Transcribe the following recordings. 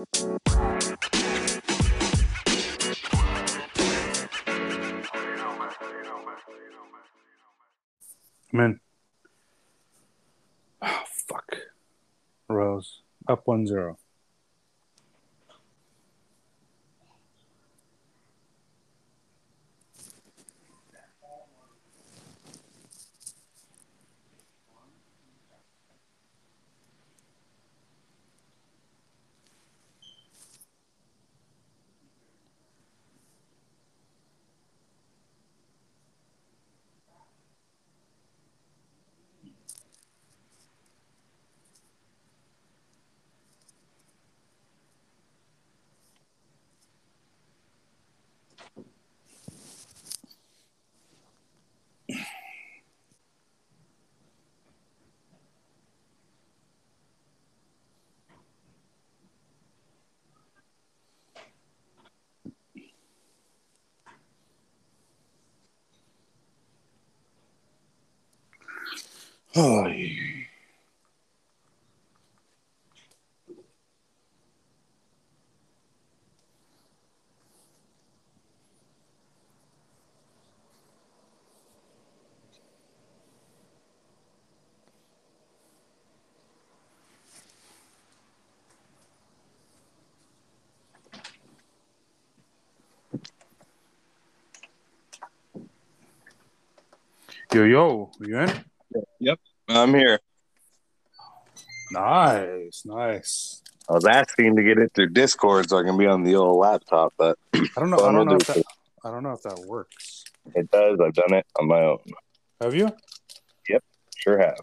I'm in. Oh, fuck. Rose. Up 1 0. Yo, yo, you in? Yep, I'm here. Nice, nice. I was asking to get it through Discord so I can be on the old laptop, but I don't know. I don't know if that. I don't know if that works. it does. I've done it on my own. Have you? Yep, sure have.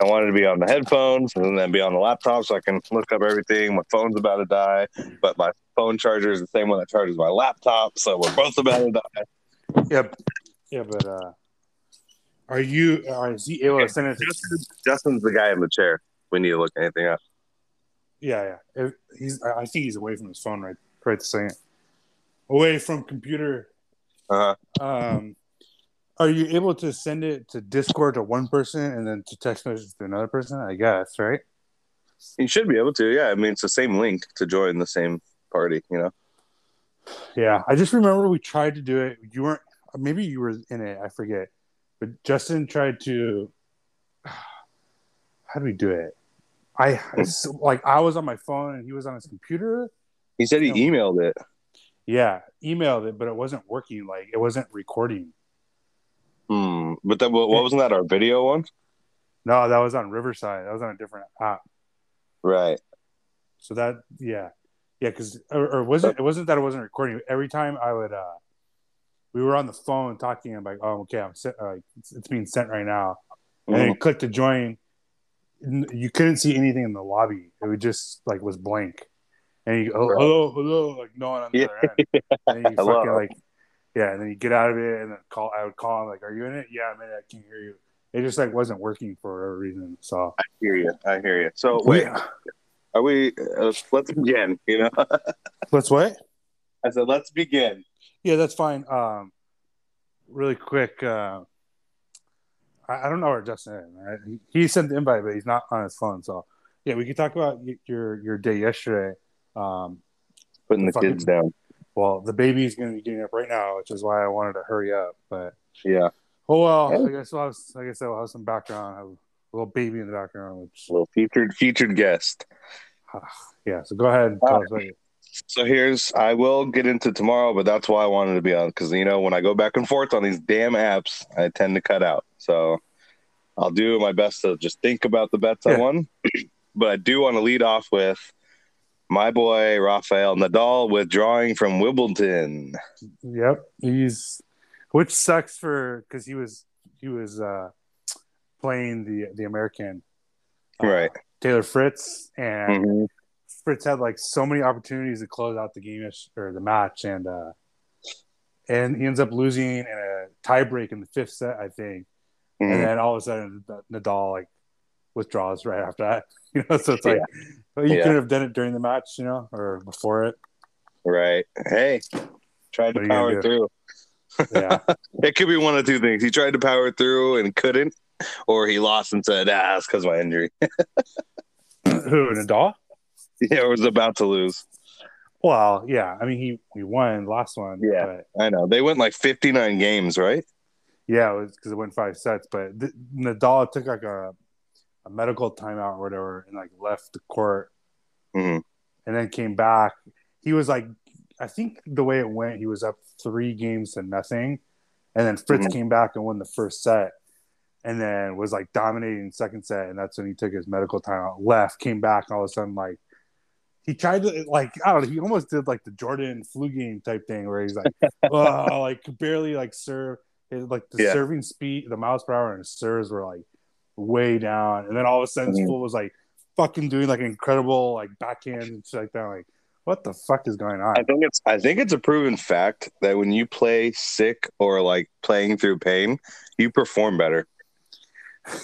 I wanted to be on the headphones and then be on the laptop so I can look up everything. My phone's about to die, but my phone charger is the same one that charges my laptop, so we're both about to die. Yep. yeah, but uh, are you? Are is he able to send it? To, Justin, Justin's the guy in the chair. We need to look anything up. yeah, yeah. If he's. I I think he's away from his phone right, right this second. Away from computer. Uh-huh. Um, are you able to send it to Discord to one person and then to text message to another person? I guess, right? You should be able to. Yeah, I mean it's the same link to join the same party. You know. Yeah, I just remember we tried to do it. You weren't. Maybe you were in it. I forget. But Justin tried to. How do we do it? I like I was on my phone and he was on his computer. He said he emailed it. Yeah, emailed it, but it wasn't working. Like it wasn't recording. Hmm. But that what wasn't that our video one? No, that was on Riverside. That was on a different app. Right. So that yeah, yeah, because or, or was it? It wasn't that it wasn't recording. Every time I would, uh we were on the phone talking. I'm like, oh, okay, I'm sent, uh, it's, it's being sent right now. And then Mhm. you click to join. You couldn't see anything in the lobby. It would just like was blank. And you go, oh, hello, hello, like no one on the other end. And then you Hello. fucking like, yeah, and then you get out of it and then call. I would call. I'm like, are you in it? Yeah, I'm in it. I can't hear you. It just like wasn't working for whatever reason. So I hear you. I hear you. So wait, Yeah. are we? Uh, let's begin. You know. let's wait. I said let's begin. Yeah, that's fine. Um, really quick. Uh, I, I don't know where Justin is. Right? He, he sent the invite, but he's not on his phone. So yeah, we could talk about y- your your day yesterday. Um, Putting the Fucking- kids down. well, the baby's going to be getting up right now, which is why I wanted to hurry up. But Yeah. oh well. I guess we'll have, like I said, we'll have some background. Have a little baby in the background, which little featured featured guest. yeah. So go ahead and tell us about it. So here's I will get into tomorrow, but that's why I wanted to be on because you know when I go back and forth on these damn apps, I tend to cut out. So I'll do my best to just think about the bets I won, but I do want to lead off with my boy Rafael Nadal withdrawing from Wimbledon. Yep, he's which sucks for because he was he was uh playing the the American uh, Right. Taylor Fritz and Mhm. Fritz had like so many opportunities to close out the game or the match and uh and he ends up losing in a tiebreak in the fifth set I think and Mhm. then all of a sudden Nadal like withdraws right after that you know so it's like well, you Yeah. could have done it during the match you know or before it Right. Hey, tried What to power through. yeah It could be one of two things. He tried to power through and couldn't, or he lost and said, "Ah, it's because my injury." who Nadal Yeah, it was about to lose. Well, yeah. I mean, he he won last one. Yeah. but I know they went like 59 games, right? yeah, it was because it went five sets. But th- Nadal took like a a medical timeout or whatever, and like left the court, Mhm. and then came back. He was like, I think the way it went, he was up three games to nothing, and then Fritz Mhm. came back and won the first set, and then was like dominating second set, and that's when he took his medical timeout, left, came back, and all of a sudden like. He tried to like I don't know. He almost did like the Jordan flu game type thing where he's like, oh, like barely like serve. His, like the Yeah. serving speed, the miles per hour, and serves were like way down. And then all of a sudden. Mm-hmm. Fool was like fucking doing like incredible like backhand and shit like that. Like, what the fuck is going on? I think it's I think it's a proven fact that when you play sick or like playing through pain, you perform better.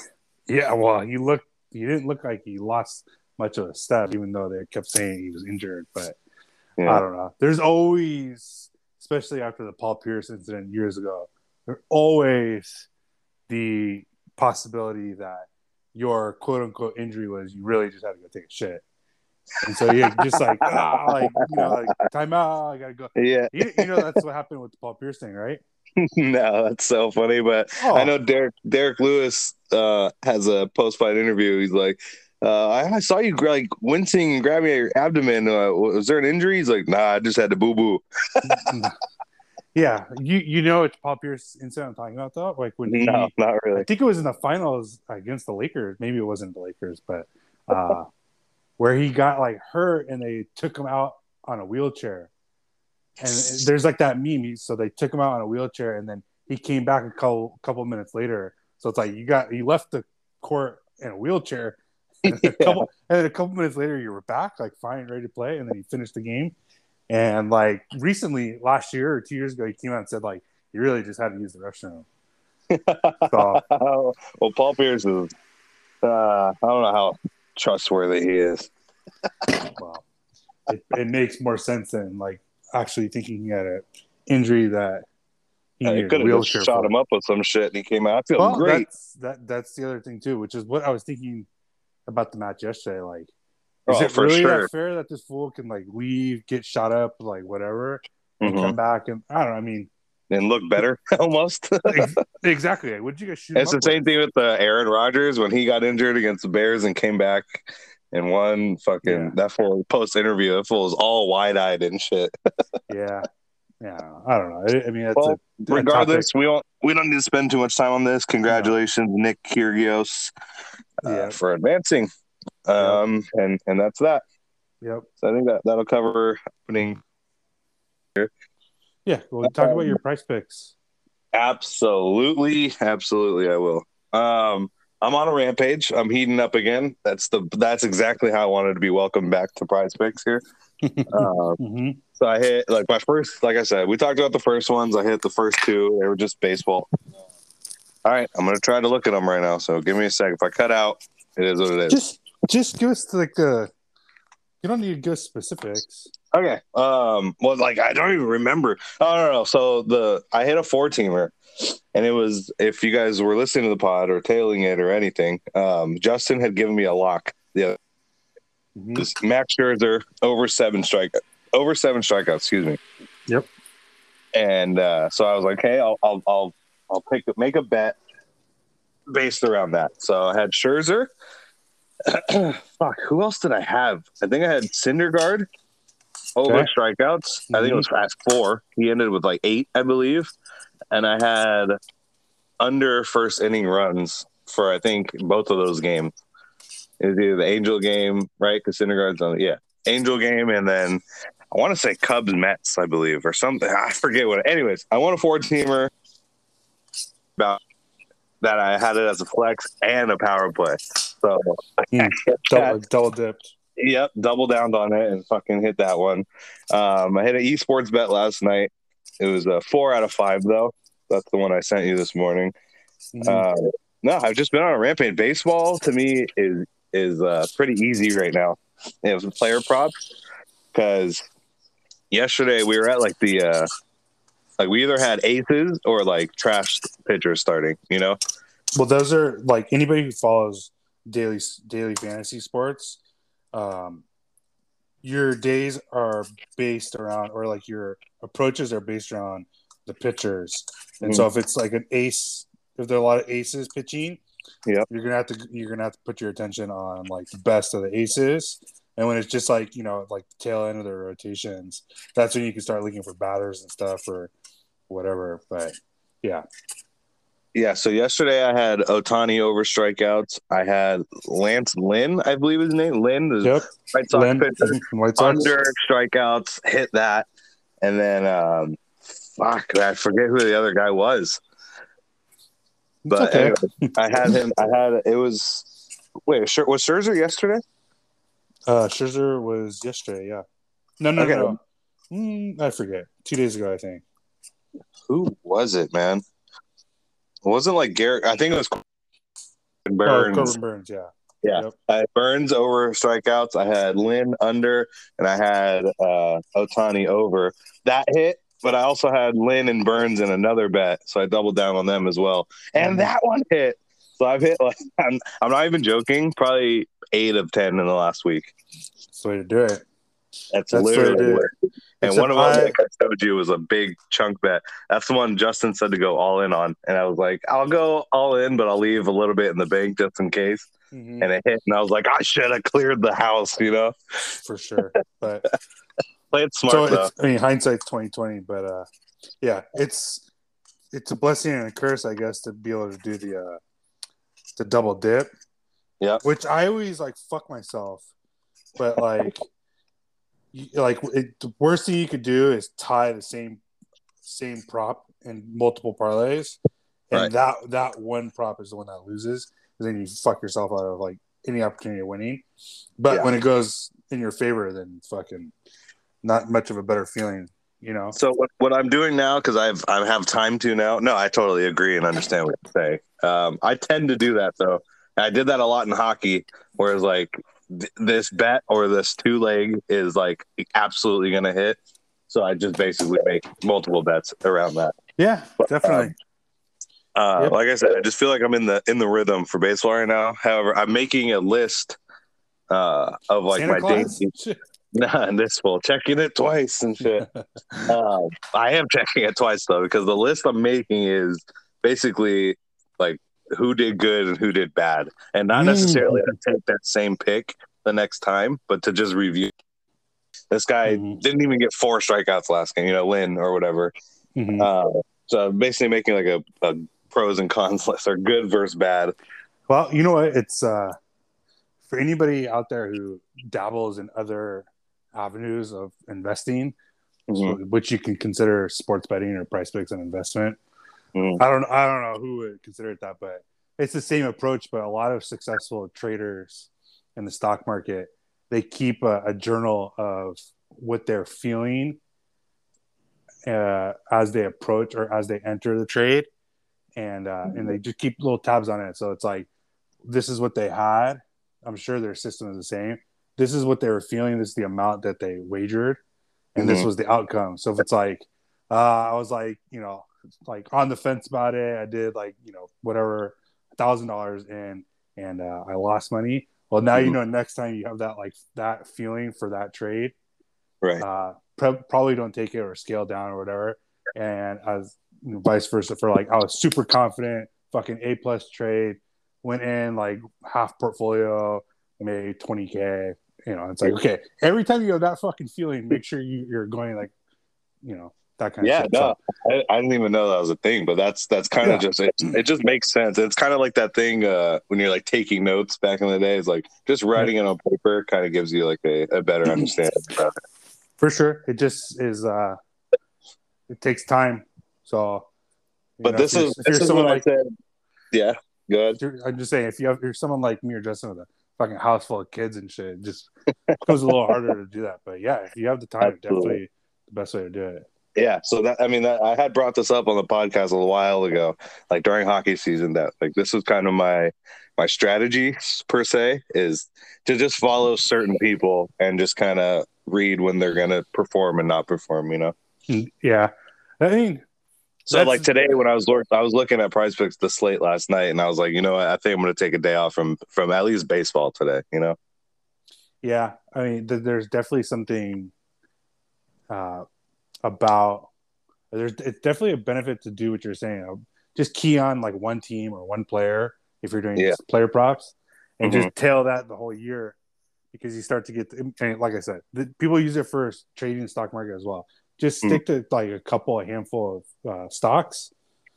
Yeah, well, he looked. He didn't look like he lost much of a step, even though they kept saying he was injured. But I don't know. There's always, especially after the Paul Pierce incident years ago, there's always the possibility that your quote unquote injury was you really just had to go take a shit. And so you're just like, ah, like, you know, like, time out, I gotta go. Yeah. You, you know, that's what happened with the Paul Pierce thing, right? no, that's so funny. But Oh. I know Derrick Derrick Lewis uh, has a post fight interview. He's like, uh, I, I saw you like wincing and grabbing at your abdomen. Uh, was there an injury? He's like, Nah, I just had to boo boo. yeah, you you know it's Paul Pierce incident I'm talking about though? Like when he, No, not I think it was in the finals against the Lakers. Maybe it wasn't the Lakers, but uh, where he got like hurt and they took him out on a wheelchair. And there's like that meme. So they took him out on a wheelchair, and then he came back a couple couple minutes later. So it's like you got you left the court in a wheelchair, and a couple and then a couple minutes later you were back, like fine, ready to play, and then he finished the game. And like recently, last year or two years ago, he came out and said like you really just had to use the restroom. So well, Paul Pierce is. Uh, I don't know how trustworthy he is. well, it, it makes more sense than like actually thinking he had an injury that he He could have shot for. him up with some shit, and he came out. I feel Well, great. That's, that that's the other thing too, which is what I was thinking about the match yesterday. Like, is Oh, it for really sure. that fair that this fool can like leave, get shot up, like whatever, and Mhm. come back and I don't know. I mean, And look better, almost. ex- exactly. Would you guys shoot? It's the same with? thing with uh, Aaron Rodgers when he got injured against the Bears and came back and won. Fucking Yeah. that fool post interview, that fool was all wide eyed and shit. Yeah, yeah. I don't know. I, I mean, that's Well, a, Regardless, we don't we don't need to spend too much time on this. Congratulations, Nick Kyrgios, Yeah. for advancing. Um, and and that's that. Yep. So I think that that'll cover opening. Yeah. Well, talk about your Prize Picks. Absolutely, absolutely, I will. Um, I'm on a rampage. I'm heating up again. That's the that's exactly how I wanted to be welcomed back to Prize Picks here. Um, hmm so I hit like my first, like I said, we talked about the first ones. I hit the first two. They were just baseball. All right, I'm gonna try to look at them right now. So give me a sec. If I cut out, it is what it is. Just, just give us like the. You don't need to give us specifics. Okay. Um. Well, like I don't even remember. Oh no, no. So the I hit a four teamer, and it was if you guys were listening to the pod or tailing it or anything. Um. Justin had given me a lock. Yeah. Mhm. This Max Scherzer over seven strike, over seven strikeouts. Excuse me. Yep. And uh, so I was like, hey, I'll I'll I'll I'll pick make a bet based around that. So I had Scherzer. Fuck, who else did I have? I think I had Syndergaard over Okay. strikeouts. I think it was mm-hmm. fast four. He ended with like eight, I believe. And I had under first inning runs for I think both of those games. It was either the Angel game, right? Because Syndergaard's on, yeah, Angel game, and then I want to say Cubs Mets, I believe, or something. I forget what. Anyways, I won a four teamer about that. I had it as a flex and a power play. So Hmm. Double, double dipped. Yep, double downed on it and fucking hit that one. Um, I hit an esports bet last night. It was a four out of five though. That's the one I sent you this morning. Mhm. Uh, no, I've just been on a rampage. Baseball to me is is uh, pretty easy right now. It was a player props because yesterday we were at like the uh, like we either had aces or like trash pitchers starting. You know, well, those are like anybody who follows daily daily fantasy sports. Um, your days are based around, or like your approaches are based around the pitchers. And so if it's like an ace, if there are a lot of aces pitching, Yep. you're gonna have to you're gonna have to put your attention on like the best of the aces. And when it's just like you know like the tail end of their rotations, that's when you can start looking for batters and stuff or whatever. But yeah, Yeah, so yesterday I had Ohtani over strikeouts. I had Lance Lynn, I believe his name. Lynn, the yep. White Sox Lynn, pitcher. White Sox. under strikeouts, hit that, and then um, fuck, I forget who the other guy was. But okay. anyway, I had him. I had it was wait, was Scherzer yesterday? Uh, Scherzer was yesterday. Yeah. No, no, Okay. no. no. Mm, I forget. Two days ago, I think. Who was it, man? It wasn't like Garrett. I think it was Corbin Oh, Burnes. Corbin Burnes. Yeah. Yeah. Yep. I had Burnes over strikeouts. I had Lynn under, and I had uh, Ohtani over. That hit, but I also had Lynn and Burnes in another bet, so I doubled down on them as well. And that one hit. So I've hit like I'm, I'm not even joking. Probably eight of ten in the last week. That's the way to do it. That's, That's literally what- And one of them, I- like I showed you, was a big chunk bet. That's the one Justin said to go all in on, and I was like, I'll go all in, but I'll leave a little bit in the bank just in case. Mhm. And it hit, and I was like, I should have cleared the house, you know. For sure. But Play it smart so. I mean, hindsight's twenty twenty. But uh, yeah, it's it's a blessing and a curse, I guess, to be able to do the uh, the double dip. Yeah. Which I always like fuck myself, but like, you, like it, the worst thing you could do is tie the same same prop in multiple parlays, and Right. that that one prop is the one that loses. And then you fuck yourself out of like any opportunity of winning. But Yeah. when it goes in your favor, then fucking not much of a better feeling, you know. So what, what I'm doing now, because I've I have time to now. No, I totally agree and understand what you say. Um, I tend to do that though. I did that a lot in hockey, whereas like th- this bet or this two leg is like absolutely gonna hit. So I just basically make multiple bets around that. Yeah, definitely. Uh, Yep. Like I said, I just feel like I'm in the in the rhythm for baseball right now. However, I'm making a list uh, of like Santa my Claus? Nah, this full checking it twice and shit. um, I am checking it twice though because the list I'm making is basically like who did good and who did bad, and not Mm. necessarily to take that same pick the next time, but to just review. This guy Mhm. didn't even get four strikeouts last game, you know, Lynn or whatever. Mhm. Uh, so basically making like a, a pros and cons list or good versus bad. Well, you know what? It's uh, for anybody out there who dabbles in other avenues of investing, Mhm. which you can consider sports betting or Prize Picks an investment. Mhm. I don't I don't know who would consider it that, but it's the same approach. But a lot of successful traders in the stock market they keep a, a journal of what they're feeling uh, as they approach or as they enter the trade, and uh, and they just keep little tabs on it. So it's like this is what they had. I'm sure their system is the same. This is what they were feeling. This is the amount that they wagered, and this Mhm. was the outcome. So if it's like uh, I was like, you know, like on the fence about it. I did like, you know, whatever, thousand dollars in, and uh, I lost money. Well, now you Mhm. know. Next time you have that like that feeling for that trade, Right. uh, pre- probably don't take it or scale down or whatever. And as you know, vice versa for like, I was super confident, fucking A plus trade, went in like half portfolio, made twenty k. You know, it's like okay, every time you have that fucking feeling, make sure you, you're going like, you know, that kind Yeah, of shit. no, So- I, I didn't even know that was a thing, but that's that's kind of Yeah. just it, it. just makes sense. It's kind of like that thing uh, when you're like taking notes back in the day. It's like just writing it on paper kind of gives you like a, a better understanding. for sure it just is uh it takes time so But know, this is if this you're is someone what I like said. Yeah, good. i'm just saying if you have if you're someone like me or justin with a fucking house full of kids and shit it just becomes a little harder to do that but yeah if you have the time Absolutely. definitely the best way to do it Yeah, so that I mean, that, I had brought this up on the podcast a little while ago, like during hockey season. That like this was kind of my my strategy per se is to just follow certain people and just kind of read when they're gonna perform and not perform. You know. yeah i mean So That's- like today when I was I was looking at Prize Picks the slate last night, and I was like, you know what, I think I'm gonna take a day off from from at least baseball today. You know. Yeah, I mean, th- there's definitely something uh, about there's it's definitely a benefit to do what you're saying. Just key on like one team or one player if you're doing Yeah. player props, and Mhm. just tail that the whole year because you start to get like I said, the, people use it for trading stock market as well. Just Mhm. stick to like a couple, a handful of uh, stocks,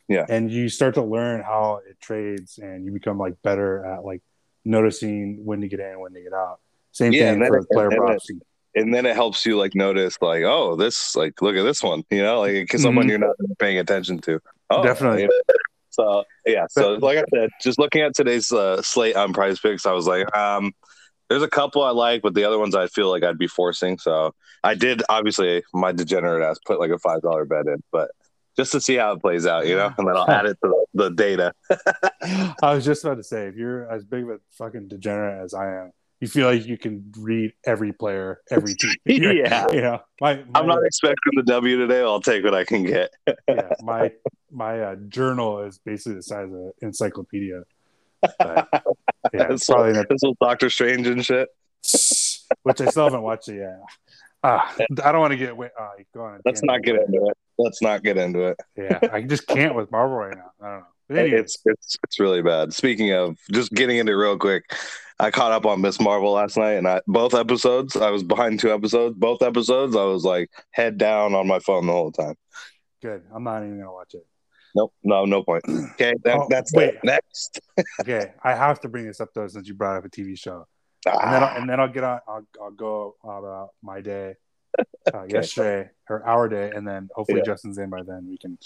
Yeah. and you start to learn how it trades, and you become like better at like noticing when to get in, when to get out. Same Yeah, thing for it- player props. and then it helps you like notice like oh this like look at this one you know like because someone Mhm. you're not paying attention to oh, Definitely. you know. so yeah so like i said just looking at today's uh, slate on Prize Picks i was like um there's a couple i like but the other ones i feel like i'd be forcing so i did obviously my degenerate ass put like a five dollar bet in but just to see how it plays out you know and then i'll add it to the, the data I was just about to say, if you're as big of a fucking degenerate as I am, you feel like you can read every player, every team. Yeah. you know, my, my i'm not expecting the w today i'll take what i can get yeah, my my uh, journal is basically the size of an encyclopedia. But, yeah, it's probably not, this was doctor strange and shit which I still haven't watched it yet. Ah, I don't want to get. Uh, go on. let's not get into it let's not get into it Yeah, I just can't with Marvel right now. I don't know. Anyway, It's it's it's really bad. Speaking of just getting into it real quick, I caught up on Miss Marvel last night, and I both episodes. I was behind two episodes. Both episodes, I was like head down on my phone the whole time. good. I'm not even gonna watch it. Nope, no, no point. Okay, that, Oh, that's wait. it. Next, Okay, I have to bring this up though since you brought up a TV show. and then Ah, I'll, and then I'll get on. I'll, I'll go about my day uh, yesterday or our day, and then hopefully Yeah. Justin's in by then. We can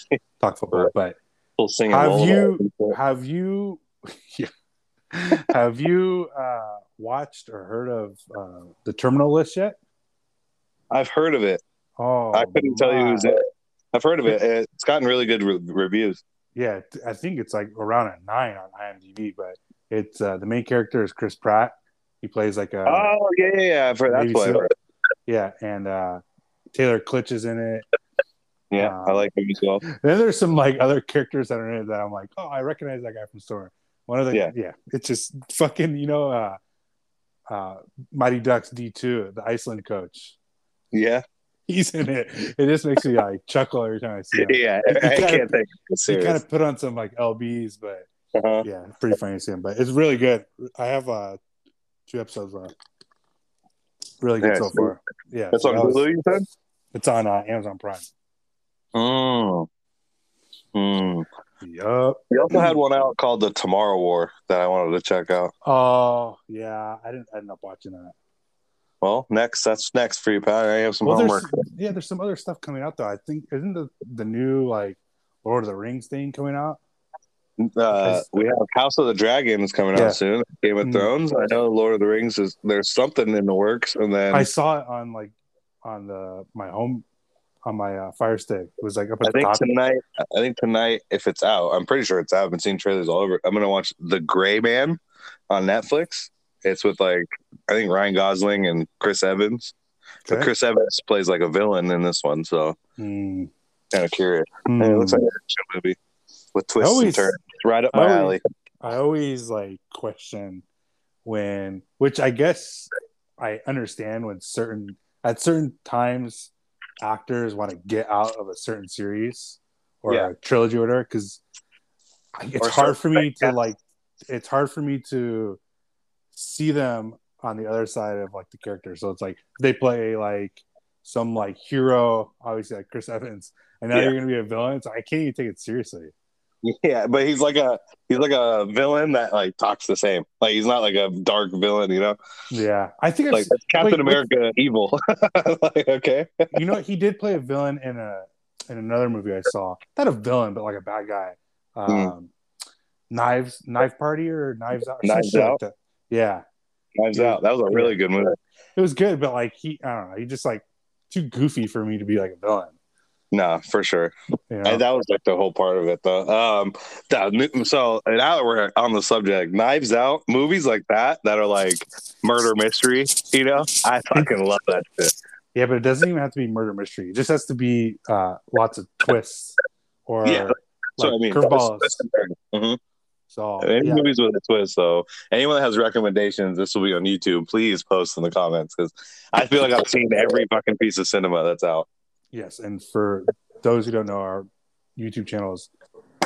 talk football. But full singing. have you have you have you uh, watched or heard of uh, the Terminal List yet? I've heard of it. Oh, I couldn't tell you who's my. in it. I've heard of it. It's gotten really good re- reviews. Yeah, I think it's like around a nine on IMDb, but it's uh, the main character is Chris Pratt. He plays like a oh yeah, yeah, yeah. I've heard. That's what I've yeah, and uh, Taylor Kitsch is in it. Yeah, I Um, like him as well. Then there's some like other characters that are in it that I'm like, oh, I recognize that guy from store. One of the Yeah. yeah, it's just fucking you know, uh, uh, Mighty Ducks D two, the Iceland coach. Yeah, He's in it. It just makes me like chuckle every time I see him. yeah. I kinda- can't it He kind of put on some like lbs, but uh-huh. yeah, pretty funny to see him. But it's really good. I have uh two episodes left. Really good Yeah, so it's- far. Yeah, That's so on was- Hulu. You said. It's on uh, Amazon Prime. Mm. Mm. Yup. We also had one out called the Tomorrow War that I wanted to check out. Oh yeah, I didn't end up watching that. Well, next that's next for you, Pat. I have some Well, homework. there's yeah, there's some other stuff coming out though. I think isn't the the new like Lord of the Rings thing coming out? Uh, we have House of the Dragon is coming Yeah. out soon. Game of Mm. Thrones. I know Lord of the Rings is there's something in the works, and then I I, saw it on like on the my home on my uh, Fire Stick. It was like up at the think top. tonight. I think tonight, if it's out, I'm pretty sure it's out. I've been seeing trailers all over. I'm gonna watch The Gray Man on Netflix. It's with like I think Ryan Gosling and Chris Evans. But Chris Evans plays like a villain in this one, so Mm. kind of curious. Mm. It looks like an action movie with twists always- and turns. Right up my I always- alley. I always like question when, which I guess I understand when certain at certain times actors want to get out of a certain series or Yeah. a trilogy or whatever because it's Or hard for me to yeah. like it's hard for me to see them on the other side of like the character so it's like they play like some like hero obviously like chris evans and now Yeah. you're gonna be a villain so i can't even take it seriously Yeah, but he's like a he's like a villain that like talks the same. Like he's not like a dark villain, you know. yeah i think I've Like Captain like, America evil. like, okay. you know he did play a villain in a in another movie I saw. Not a villain, but like a bad guy. Um, Knives, Knife Party, or Knives Out. or Knives like Out? that. Yeah, Knives out. That was a really good movie. it was good, but like he, I don't know, he just like too goofy for me to be like a villain. No, for sure. Know? And that was like the whole part of it, though. Um, that, so now that we're on the subject, Knives Out movies like that that are like murder mystery. You know, I fucking love that shit. yeah, but it doesn't even have to be murder mystery. It just has to be uh, lots of twists or Yeah, like I mean, curveballs. hmm So Any yeah, movies with a twist, though. Anyone that has recommendations, this will be on YouTube. Please post in the comments because I feel like I've seen every fucking piece of cinema that's out. yes. And for those who don't know, our YouTube channel is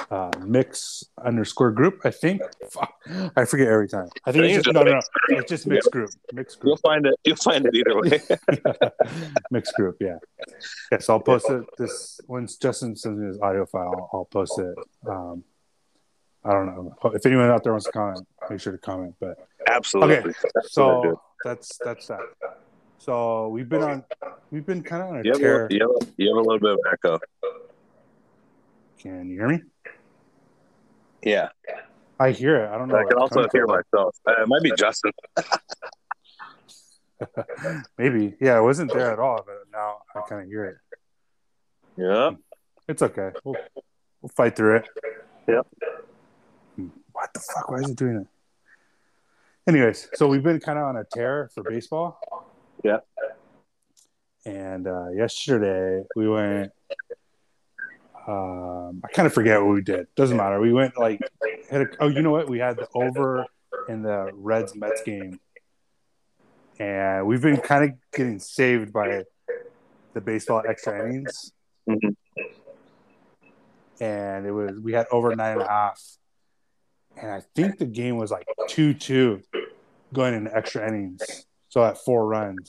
uh, mix underscore group. I think. Fuck, I forget every time. I think I it's just no, no, just no. It's just mixed group. Mixed You'll find it. You'll find it either way. mixed group. Yeah. Yeah. So I'll post it. This once Justin sends me his audio file, I'll post it. Um, I don't know if anyone out there wants to comment. Make sure to comment. But Absolutely. Okay. That's what I do. so that's that's that. So we've been on. We've been kind of on a You have, a, tear. you, have, you have a little bit of echo. Can you hear me? Yeah. I hear it. I don't know. I can also hear from. myself. Uh, it might be Justin. Maybe. Yeah, I wasn't there at all, but now I kind of hear it. Yeah. It's okay. We'll, we'll fight through it. Yep. What the fuck? Why is it doing that? Anyways, so we've been kind of on a tear for baseball. Yeah. And uh, yesterday we went. Um, I kind of forget what we did. Doesn't matter. We went like, had a, oh, you know what? We had the over in the Reds Mets game, and we've been kind of getting saved by the baseball extra innings Mhm. and it was we had over nine and a half, and I think the game was like two two, going into extra innings, so at four runs,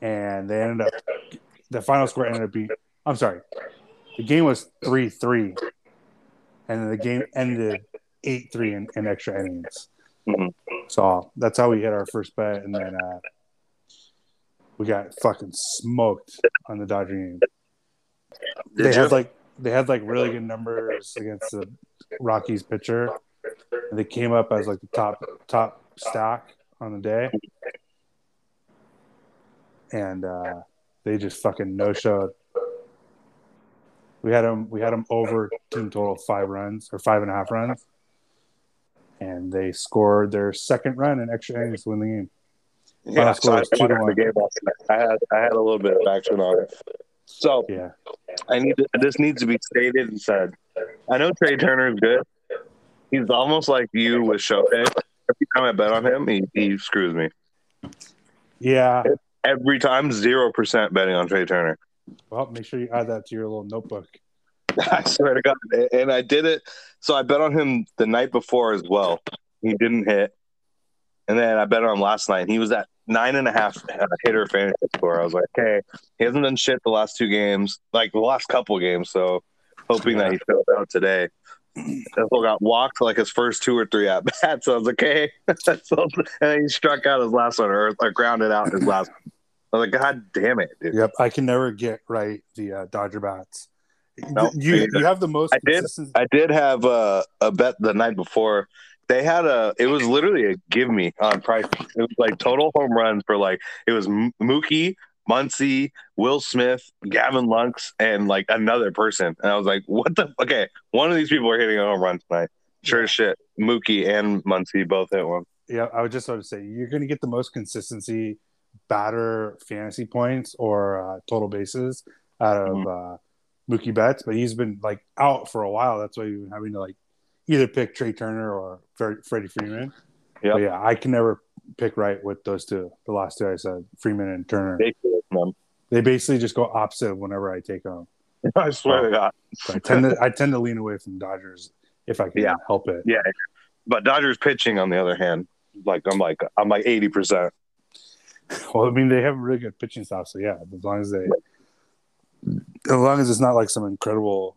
and they ended up the final score ended up being I'm sorry, the game was three three, and then the game ended eight three in, in extra innings. So that's how we hit our first bet, and then uh, we got fucking smoked on the Dodger game. Did they you? had like they had like really good numbers against the Rockies pitcher. And they came up as like the top top stack on the day, and uh, they just fucking no showed. We had them we had them over team total five runs or five and a half runs, and they scored their second run in extra innings to win the game. yeah, so I was two to watched the game. I had I had a little bit of action on it. So Yeah, I need to, this needs to be stated and said. I know Trey Turner is good. He's almost like you with Shohei. Every time I bet on him, he, he screws me. yeah. Every time, zero percent betting on Trey Turner. Well, make sure you add that to your little notebook. I swear to God. And I did it. So I bet on him the night before as well. He didn't hit. And then I bet on him last night. And He was at nine and a half uh, hitter fantasy score. I was like, okay, he hasn't done shit the last two games, like the last couple games. So hoping that he shows out today. Fool got walked like his first two or three at bats. So I was like, okay. so, and then he struck out his last one or, or grounded out his last one. I was like, God damn it, dude. Yep, I can never get right the uh, Dodger bats. No, you you have the most I did. I did have a, a bet the night before. They had a. It was literally a give me on price. It was like total home runs for like it was Mookie, Muncy, Will Smith, Gavin Lux, and like another person. And I was like, what the? Okay, one of these people are hitting a home run tonight. Sure as shit. Mookie and Muncy both hit one. Yeah, I was just about to say you're going to get the most consistency batter fantasy points or uh, total bases out of Mhm. uh, Mookie Betts, but he's been like out for a while. That's why you've been having to like either pick Trey Turner or Fre- Freddie Freeman. But yeah, I can never pick right with those two. The last two I said, Freeman and Turner. They basically just go opposite whenever I take them. I swear to God. I tend to I tend to lean away from Dodgers if I can Yeah. help it. Yeah, but Dodgers pitching on the other hand, like I'm like I'm like eighty percent. Well, I mean, they have a really good pitching staff, so yeah, as long as they, as long as it's not like some incredible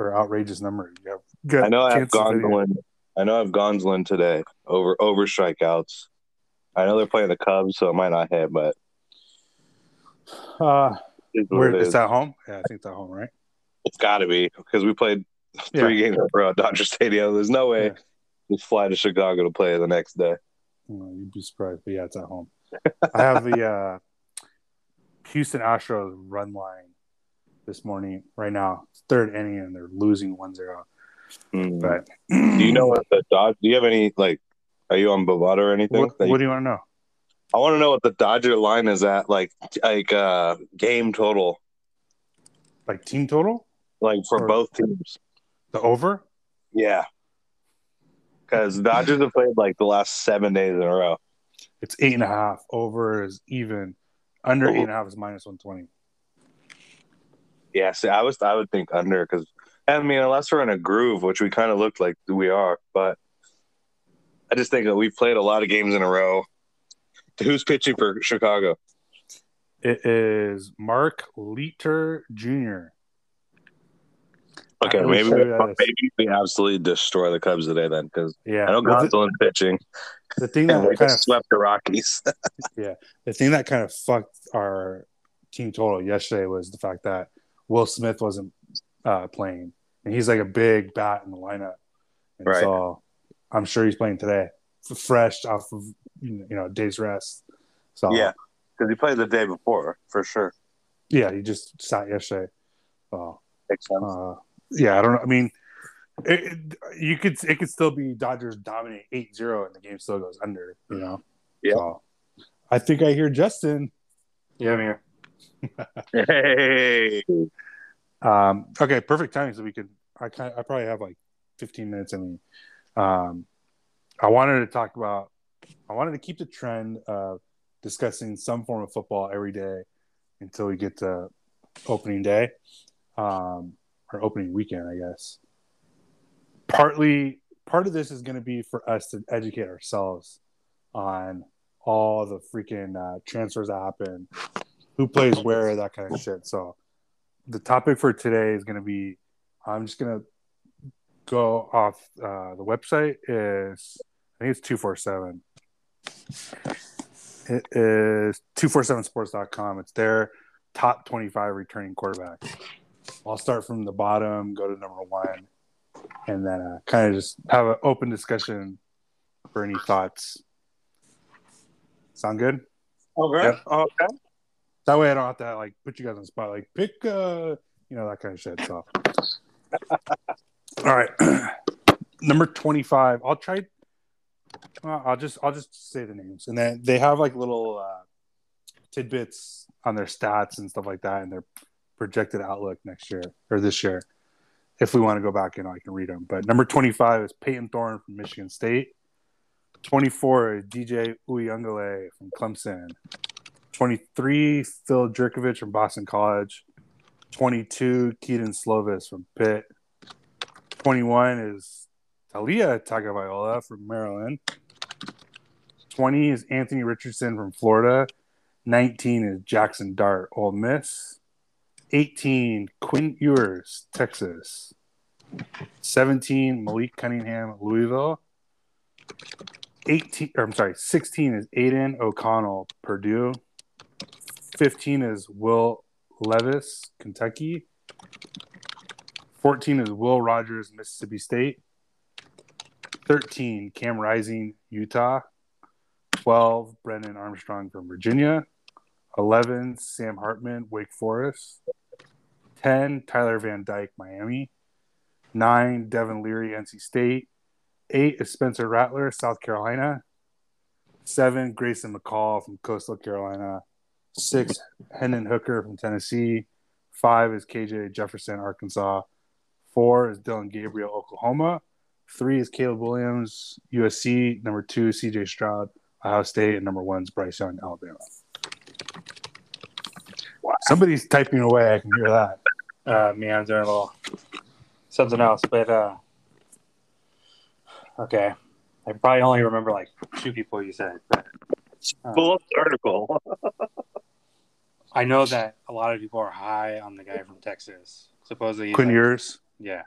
or outrageous number, you have good. I know I have chance of hitting. Gonsolin. I know I have Gonsolin today over over strikeouts. I know they're playing the Cubs, so it might not hit, but Uh, it's where it is is. that home? Yeah, I think it's at home, right? It's got to be because we played three games in a row at Dodger Stadium. There's no way Yeah. we fly to Chicago to play the next day. Well, you'd be surprised, but yeah, it's at home. I have the uh, Houston Astros run line this morning, right now, third inning, and they're losing 1-0. Mm. But do you know what the Dodge? Do you have any like? Are you on Bovada or anything? what, That you- do you want to know? I want to know what the Dodger line is at, like like uh game total, Like team total, like for Or- both teams. the over? Yeah, because Dodgers have played like the last seven days in a row. It's eight and a half. Over is even. Under eight and a half is minus one twenty. Yeah, see, I was I would think under because I mean unless we're in a groove, which we kind of looked like we are, but I just think that we've played a lot of games in a row. Who's pitching for Chicago? It is Mark Leiter Jr. Okay, maybe sure is- maybe we absolutely destroy the Cubs today then because Yeah, I know Gonsolin's pitching the thing that we kind of swept the Rockies. Yeah, the thing that kind of fucked our team total yesterday was the fact that Will Smith wasn't uh, playing, and he's like a big bat in the lineup, and Right. so I'm sure he's playing today, fresh off of you know day's rest. So yeah, because he played the day before for sure. yeah, he just sat yesterday. So Makes sense. uh, yeah, I don't know. I mean, it, it- you could it could still be Dodgers dominate 8-0 and the game still goes under. You know. Yeah. So, I think I hear Justin. Yeah, I'm here. Hey, Um, okay, perfect timing. So we could. I kind. I probably have like 15 minutes in me. Um, I wanted to talk about. I wanted to keep the trend of discussing some form of football every day until we get to opening day, um, or opening weekend, I guess. Partly, part of this is going to be for us to educate ourselves on all the freaking uh, transfers that happen, who plays where, that kind of shit. So, the topic for today is going to be I'm just going to go off uh, the website is I think it's 247. It is 247sports.com. It's their top 25 returning quarterbacks. I'll start from the bottom, go to number one, and then uh, kind of just have an open discussion for any thoughts. Sound good? okay, Yep. okay. That way I don't have to like put you guys on the spot, like pick uh you know that kind of shit. So all right. Number twenty five. I'll try well, I'll just I'll just say the names. And then they have like little uh tidbits on their stats and stuff like that and their projected outlook next year or this year. If we want to go back and I can read them. But number twenty five is Payton Thorne from Michigan State. Twenty four DJ Uiagalelei from Clemson. 23, Phil Jurkovec from Boston College. 22, Kedon Slovis from Pitt. 21 is Taulia Tagovailoa from Maryland. 20 is Anthony Richardson from Florida. 19 is Jackson Dart, Ole Miss. 18, Quinn Ewers, Texas. 17, Malik Cunningham, Louisville. 18, or I'm sorry, 16 is Aidan O'Connell, Purdue. 15 is Will Levis, Kentucky. 14 is Will Rogers, Mississippi State. 13, Cam Rising, Utah. 12, Brennan Armstrong from Virginia. 11, Sam Hartman, Wake Forest. 10, Tyler Van Dyke, Miami. 9, Devin Leary, NC State. 8 is Spencer Rattler, South Carolina. 7, Grayson McCall from Coastal Carolina. 6, Hendon Hooker from Tennessee. 5 is KJ Jefferson, Arkansas. 4 is Dillon Gabriel, Oklahoma. 3 is Caleb Williams, USC. Number 2 CJ Stroud, Ohio State. And number 1 is Bryce Young, Alabama. Wow. Somebody's typing away. I can hear that. Uh, me, I'm doing a little something else, but uh, okay. I probably only remember like two people you said, but Full article. I know that a lot of people are high on the guy from Texas. Supposedly, he's Quinn like- Ewers. yeah,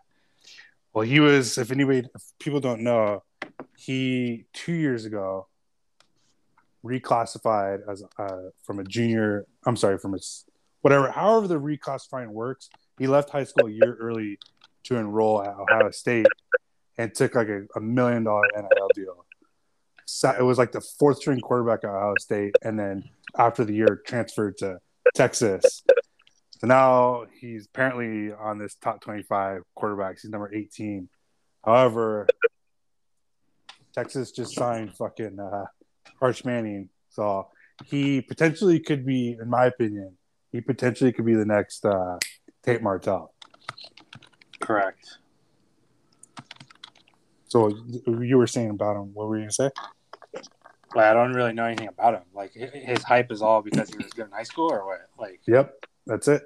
Well, he was. If anybody, if people don't know, he two years ago reclassified as uh, from a junior. I'm sorry, from a whatever. However, the reclassifying works. He left high school a year early to enroll at Ohio State and took like a, a million dollar NIL deal. It was like the fourth string quarterback at Ohio State, and then after the year transferred to Texas. So now he's apparently on this top 25 quarterbacks. He's number 18. However, Texas just signed fucking uh, Arch Manning. So he potentially could be, in my opinion, he potentially could be the next uh, Tate Martell. correct. So you were saying about him. What were you gonna say? Like, I don't really know anything about him. Like his hype is all because he was good in high school, or what? Like, Yep, that's it.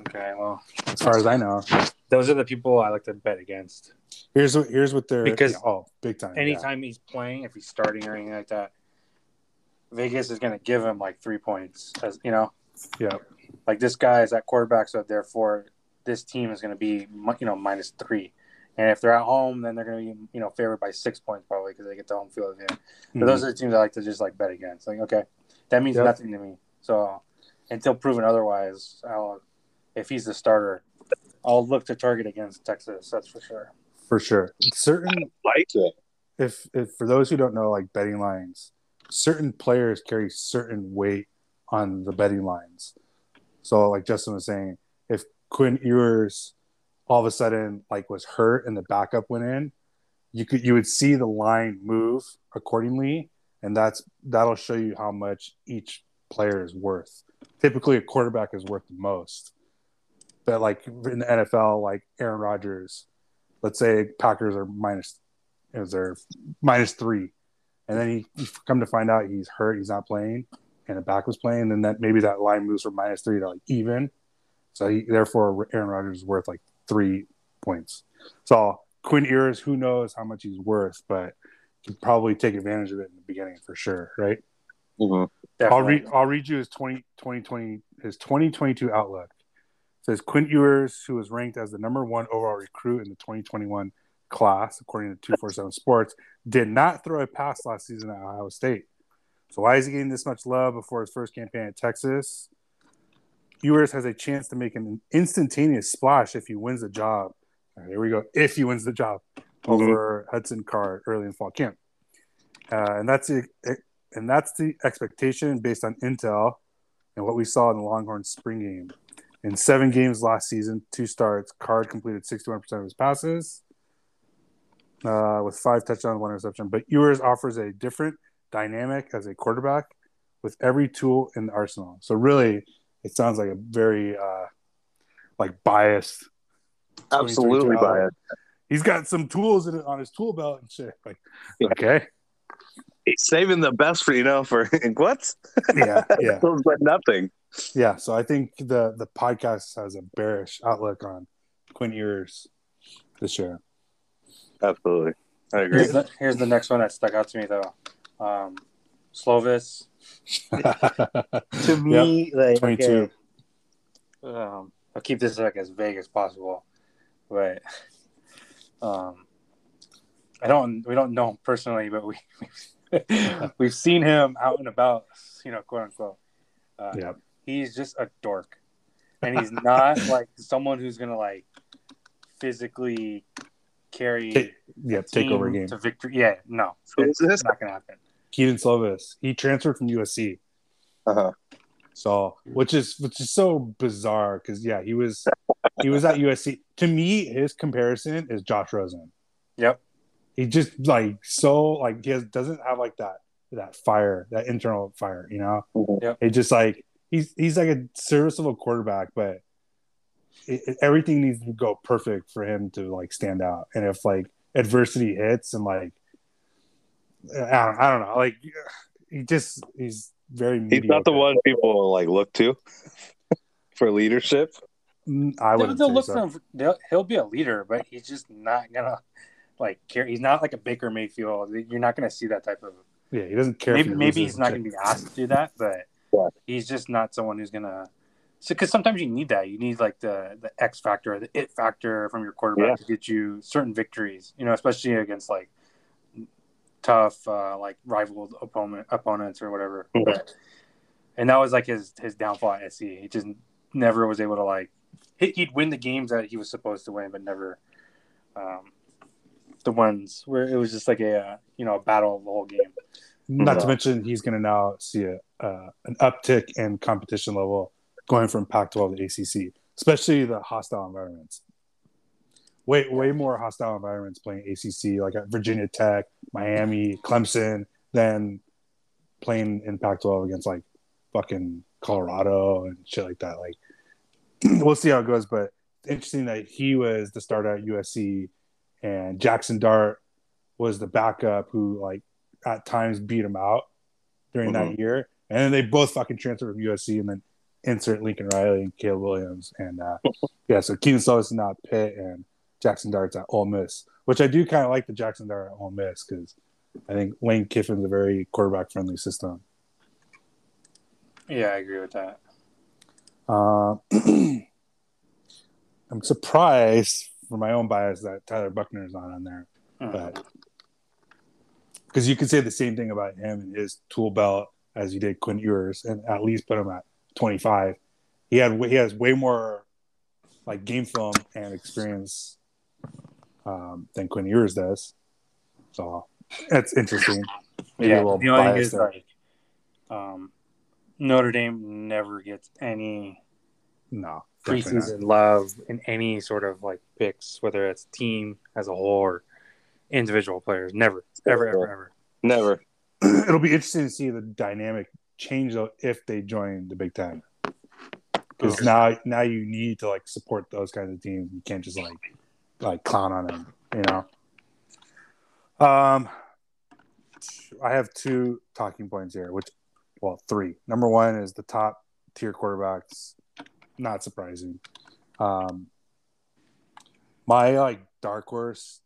okay, well, As far as I know. those are the people I like to bet against. Here's what here's what they're Because yeah, oh big time. yeah. Anytime he's playing, if he's starting or anything like that, Vegas is going to give him like three points. As you know, Yeah. like this guy is at quarterback, so therefore this team is going to be you know minus three. And if they're at home, then they're going to be you know favored by six points probably because they get the home field advantage. Mhm. But those are the teams I like to just like bet against. Like, okay, that means Yep. nothing to me. So until proven otherwise, I'll, if he's the starter, I'll look to target against Texas. That's for sure. for sure. Certain Like it. if, if for those who don't know, like betting lines, certain players carry certain weight on the betting lines. So, like Justin was saying, if Quinn Ewers all of a sudden like was hurt and the backup went in, you could you would see the line move accordingly, and that's that'll show you how much each player is worth. Typically, a quarterback is worth the most, but like in the NFL, like Aaron Rodgers, let's say Packers are minus is there minus three, and then he come to find out he's hurt, he's not playing, and the back was playing, then that maybe that line moves from minus three to like even. So he, therefore, Aaron Rodgers is worth like three points. So Quinn Ewers, who knows how much he's worth, but can probably take advantage of it in the beginning for sure, right? Mhm. I'll Definitely. read. I'll read you his 20, 2020 his twenty twenty two outlook. It says Quinn Ewers, who was ranked as the number one overall recruit in the twenty twenty one class, according to two four seven Sports, did not throw a pass last season at Ohio State. So why is he getting this much love before his first campaign at Texas? Ewers has a chance to make an instantaneous splash if he wins the job. Right, here we go. If he wins the job over Hudson Card early in fall camp, uh, and that's the and that's the expectation based on intel and what we saw in the Longhorn spring game. In seven games last season, two starts, Card completed 61% of his passes uh, with five touchdowns, one interception. But Ewers offers a different dynamic as a quarterback with every tool in the arsenal. So really, it sounds like a very uh, like biased. Absolutely biased. He's got some tools in it on his tool belt and shit. Like, Yeah. okay, He's saving the best for you know for what? yeah, yeah. but nothing. Yeah, so I think the the podcast has a bearish outlook on Quinn Ewers this year. Absolutely, I agree. Here's the, here's the next one that stuck out to me though. Um, Slovis. To me, like Twenty two. okay, um, I'll keep this like as vague as possible, but um, I don't. We don't know him personally, but we we've seen him out and about. You know, quote unquote. Uh, Yeah, he's just a dork, and he's not like someone who's gonna like physically carry take, yeah, take over team game. to victory. Yeah, no, Who it's is not gonna happen. Kedon Slovis. He transferred from USC, Uh-huh. so which is which is so bizarre because yeah, he was he was at USC. To me, his comparison is Josh Rosen. Yep. He just like so like he has, doesn't have like that that fire that internal fire. You know, Mhm. it just like he's he's like a serviceable quarterback, but it, it- everything needs to go perfect for him to like stand out. And if like adversity hits and like I don't, I don't know, like he just he's very He's not the one people like look to for leadership. I They'll, wouldn't they'll look so. for him. They'll, he'll be a leader, but he's just not gonna like care. He's not like a Baker Mayfield. You're not gonna see that type of. Yeah, he doesn't care. Maybe, he maybe he's not gonna be asked to do that, but Yeah. he's just not someone who's gonna. Because sometimes you need that. You need like the the X factor, the it factor from your quarterback Yeah. to get you certain victories. You know, especially against like tough uh, like rival opponent opponents or whatever. But, and that was like his his downfall at SC. He just never was able to like he- he'd win the games that he was supposed to win, but never um, the ones where it was just like a uh, you know a battle of the whole game. Not to mention, he's going to now see a, uh, an uptick in competition level going from Pac-12 to ACC, especially the hostile environments. Way, way more hostile environments playing ACC, like at Virginia Tech, Miami, Clemson, than playing in Pac-12 against like fucking Colorado and shit like that. Like, we'll see how it goes, but interesting that he was the starter at USC and Jackson Dart was the backup who like at times beat him out during Mhm. that year, and then they both fucking transferred from USC, and then insert Lincoln Riley and Caleb Williams, and uh, yeah, so Kedon Slovis is not Pitt and Jackson Dart's at Ole Miss, which I do kind of like the Jackson Dart at Ole Miss because I think Lane Kiffin's a very quarterback friendly system. Yeah, I agree with that. Uh, I'm surprised for my own bias that Tyler Buchner is not on there Mhm. But- because you could say the same thing about him and his tool belt as you did Quinn Ewers, and at least put him at 25. He had he has way more like game film and experience um, than Quinn Ewers does. So that's interesting. Maybe yeah, a little the only thing is there. like, um, Notre Dame never gets any no definitely not. preseason love in any sort of like picks, whether it's team as a whole or individual players. Never, ever, ever, ever. Never. It'll be interesting to see the dynamic change though if they join the Big Ten. Because now, now you need to like support those kinds of teams. You can't just like like clown on them, you know. Um, I have two talking points here, which well, three. Number one is the top tier quarterbacks. Not surprising. Um, my like dark horse,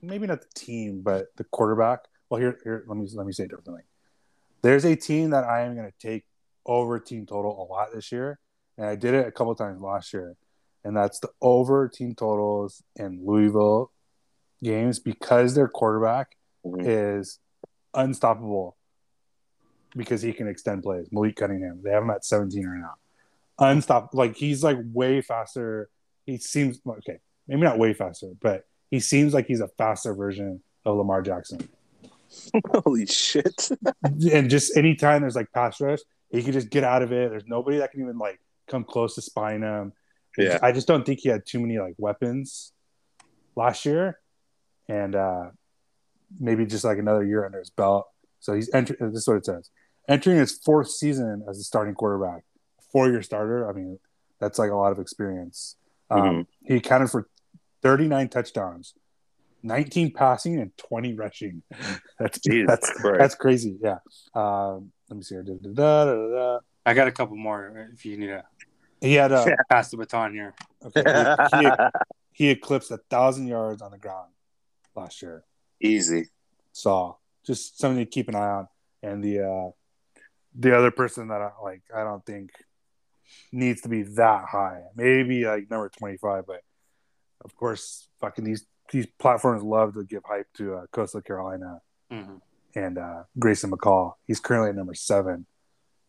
maybe not the team, but the quarterback. Well, here, here, let me let me say it differently. There's a team that I am going to take over team total a lot this year, and I did it a couple times last year, and that's the over team totals in Louisville games because their quarterback Mhm. is unstoppable because he can extend plays. Malik Cunningham, they have him at 17 right now. Unstoppable, like he's like way faster. He seems okay, maybe not way faster, but he seems like he's a faster version of Lamar Jackson. Holy shit. and just anytime there's like pass rush, he can just get out of it. There's nobody that can even like come close to spying him. Yeah. I just don't think he had too many like weapons last year, and uh maybe just like another year under his belt. So he's entering. This is what it says: entering his fourth season as a starting quarterback, four-year starter. I mean, that's like a lot of experience. Um, Mhm. He accounted for 39 touchdowns, 19 passing, and 20 rushing. That's Jesus that's Christ. that's crazy. Yeah. Um, let me see here. Da, da, da, da, da, da. I got a couple more if you need to He had uh, pass the baton here. okay. He, he, he eclipsed a thousand yards on the ground last year. Easy. So just something to keep an eye on. And the uh, the other person that I like, I don't think needs to be that high. Maybe like number twenty five, but of course, fucking these these platforms love to give hype to uh, Coastal Carolina hmm and uh, Grayson McCall. He's currently at number seven.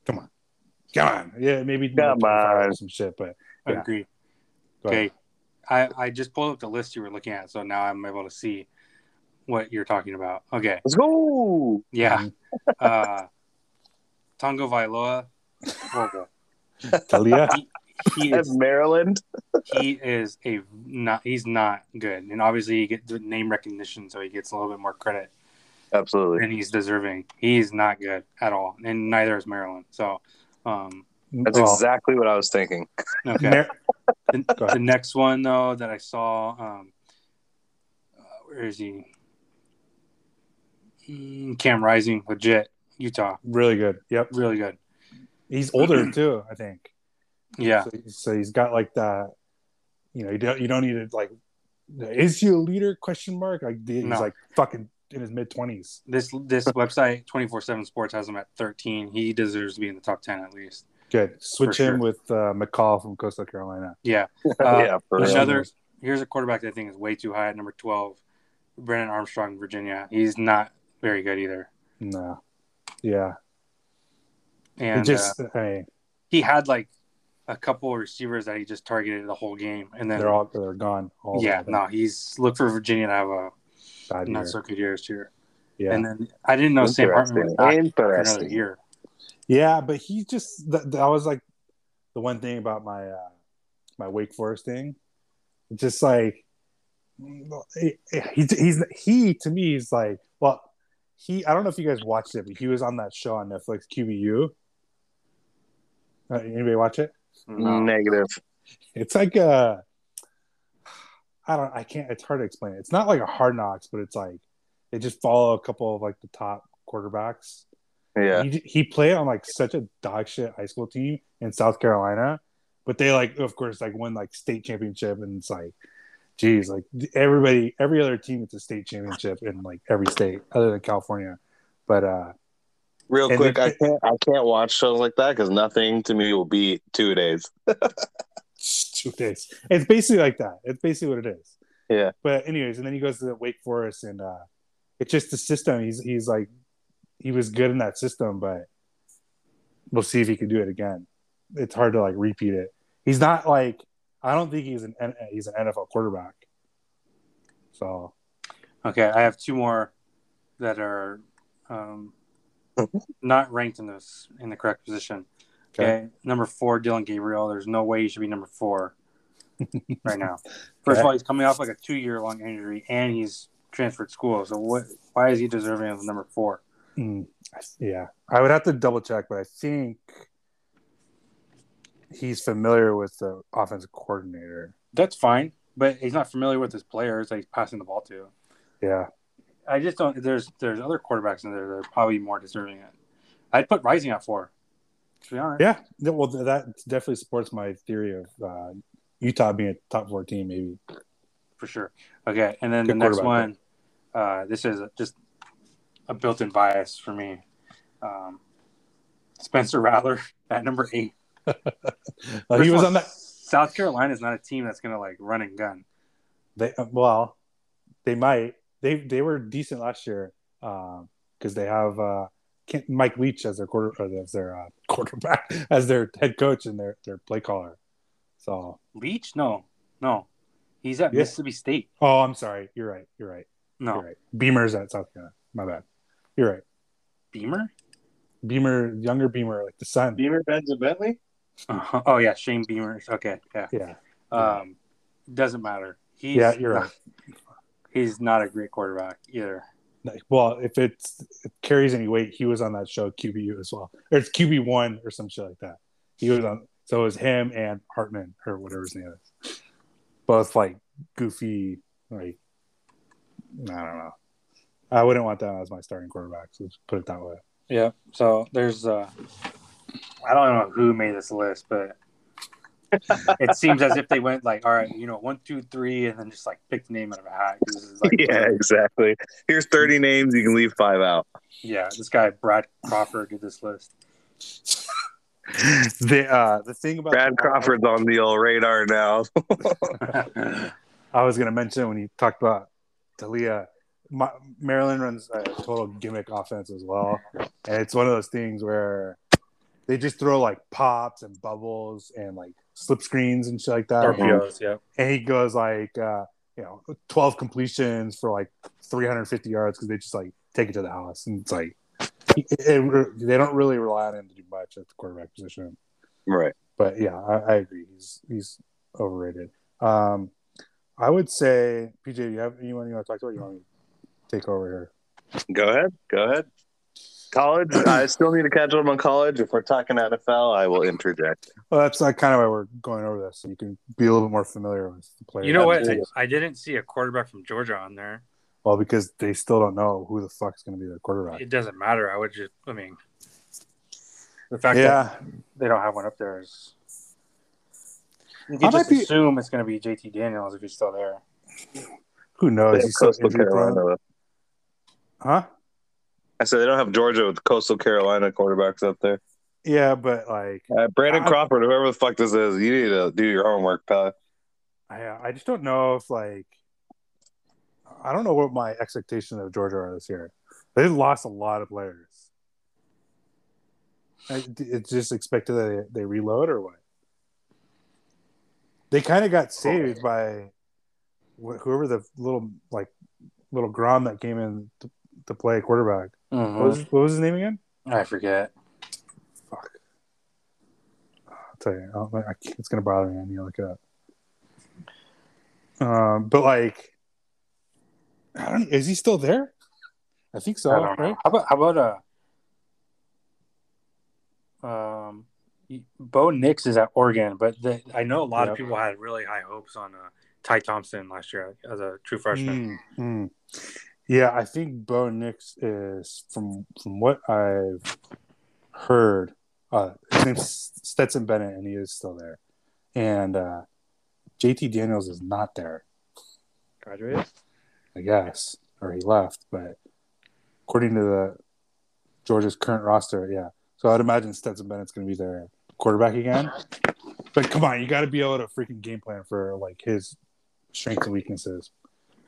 Come on, come on, yeah, maybe number Come 25 or on. some shit. But Yeah. Agree. go ahead. Okay. I, I just pulled up the list you were looking at, so now I'm able to see what you're talking about. Okay. Let's go. Yeah. uh, Tagovailoa. Horrible. Taulia, He That's is Maryland. he is a not he's not good, and obviously he gets name recognition, so he gets a little bit more credit Absolutely. and he's deserving. He's not good at all, and neither is Maryland. So, um, That's well, exactly what I was thinking. okay. Mar- the, the next one though that I saw, um, uh, where is he? Mm, Cam Rising, legit Utah, really good. Yep, really good. he's older too. I think. Yeah, So, so he's got like that. You know, you don't you don't need to like. Is he a leader? Question mark. Like he's No. like fucking in his mid twenties. this this website twenty four seven Sports has him at thirteen. He deserves to be in the top ten at least. Good. Switch him sure. with uh, McCall from Coastal Carolina. Yeah. Uh, yeah, for real. another- Here's a quarterback that I think is way too high at number twelve. Brennan Armstrong, Virginia. He's not very good either. No. Yeah. And it just. uh, I mean, he had like a couple of receivers that he just targeted the whole game, and then they're all they're gone. All yeah, of them. no, he's look for Virginia to have a Bad not year. so good years here. Yeah. And then I didn't know Sam Hartman was back for another year. Yeah, but he just that, that was like the one thing about my uh my Wake Forest thing. Just like he, he's he to me is like well he I don't know if you guys watched it, but he was on that show on Netflix QBU. Uh, anybody watch it? No. Negative. It's like uh I don't I can't it's hard to explain. It's not like a hard knocks, but it's like they just follow a couple of like the top quarterbacks. Yeah. He he played on like such a dog shit high school team in South Carolina, but they like of course like won like state championship and it's like geez, like everybody every other team it's a state championship in like every state other than California. But uh Real quick, it- I can't I can't watch shows like that because nothing to me will beat two days. two days. It's basically like that. It's basically what it is. Yeah. But anyways, and then he goes to the Wake Forest, and uh, it's just the system. He's he's like he was good in that system, but we'll see if he can do it again. It's hard to like repeat it. He's not like I don't think he's an he's an NFL quarterback. So Okay, I have two more that are um, not ranked in this in the correct position. Okay. number four, Dillon Gabriel. There's no way he should be number four right now. First of all, he's coming off like a two year long injury, and he's transferred school. So what? Why is he deserving of number four? mm, yeah, I would have to double check, but I think he's familiar with the offensive coordinator. That's fine, but he's not familiar with his players that he's passing the ball to. Yeah, I just don't. There's there's other quarterbacks in there that are probably more deserving it. I'd put Rising at four. To be honest, Yeah, well, that definitely supports my theory of uh, Utah being a top four team. Maybe for sure. Okay, and then Good the next one, uh, this is just a built-in bias for me. Um, Spencer Rattler at number eight. Uh, First he was all, on that. South Carolina is not a team that's gonna like run and gun. They uh, well, they might. They they were decent last year because they have uh, Mike Leach as their quarter as their uh, quarterback as their head coach and their their play caller. So Leach? No, no, he's at Yeah. Mississippi State. oh, I'm sorry. You're right. You're right. No, You're right. Beamer's at South Carolina. My bad. You're right. Beamer. Beamer, younger Beamer, like the son. Beamer Benz Bentley? Uh-huh. Oh yeah, Shane Beamer. Okay, yeah. Yeah. Um, doesn't matter. He's Yeah, you're not- right. He's not a great quarterback either. Well, if it's it carries any weight, he was on that show QBU as well, or it's QB one or some shit like that. He was on, so it was him and Hartman or whatever his name is, both like goofy, like I don't know. I wouldn't want that as my starting quarterback. So let's put it that way. Yeah. So there's uh I don't know who made this list, but it seems as if they went like, all right, you know, one, two, three, and then just like pick the name out of a hat. Like, Yeah, exactly. Here's 30 names. You can leave five out. yeah. This guy Brad Crawford did this list. The uh, the thing about Brad Crawford's on the old radar now. I was gonna mention when you talked about Taulia, Ma- Maryland runs a total gimmick offense as well, and it's one of those things where they just throw like pops and bubbles and like slip screens and shit like that. RPOs, yeah. And he goes like, uh, you know, twelve completions for like three hundred fifty yards because they just like take it to the house, and it's like it, it- they don't really rely on him to do much at the quarterback position right. but yeah, I, I agree. He's he's overrated. Um, I would say, PJ, do you have anyone you want to talk about? You want me to take over here? Go ahead. Go ahead. College. I still need to catch up on college. If we're talking NFL, I will interject. Well, that's uh, kind of why we're going over this, so you can be a little bit more familiar with the players. You know what? Absolutely. I didn't see a quarterback from Georgia on there. Well, because they still don't know who the fuck's going to be their quarterback. It doesn't matter. I would just, I mean, the fact that they don't have one up there is. You I can might just be- assume it's going to be JT Daniels if he's still there. who knows? He's so Coastal injury Huh? I said they don't have Georgia with Coastal Carolina quarterbacks up there. Yeah, but like, Uh, Brandon I- Crawford, whoever the fuck this is, you need to do your homework, pal. I I just don't know if like, I don't know what my expectations of Georgia are this year. They lost a lot of players. I- It's just expected that they, they reload or what? They kind of got saved by wh- whoever the little like little Grom that came in to, to play quarterback. What, was, what was his name again? I forget. Fuck. I'll tell you. I'll, I it's gonna bother me. I need to look it up. Um, but like, I don't. Is he still there? I think so. I right? How about how about uh um Bo Nix is at Oregon, but the, I know a lot Yep. of people had really high hopes on uh, Ty Thompson last year as a true freshman. Mm, mm. Yeah, I think Bo Nix is from from what I've heard. Uh, his name's Stetson Bennett, and he is still there. And uh, JT Daniels is not there, Graduated. I guess, or he left. But according to the Georgia's current roster, yeah. So I'd imagine Stetson Bennett's going to be their quarterback again. But come on, you got to be able to freaking game plan for like his strengths and weaknesses.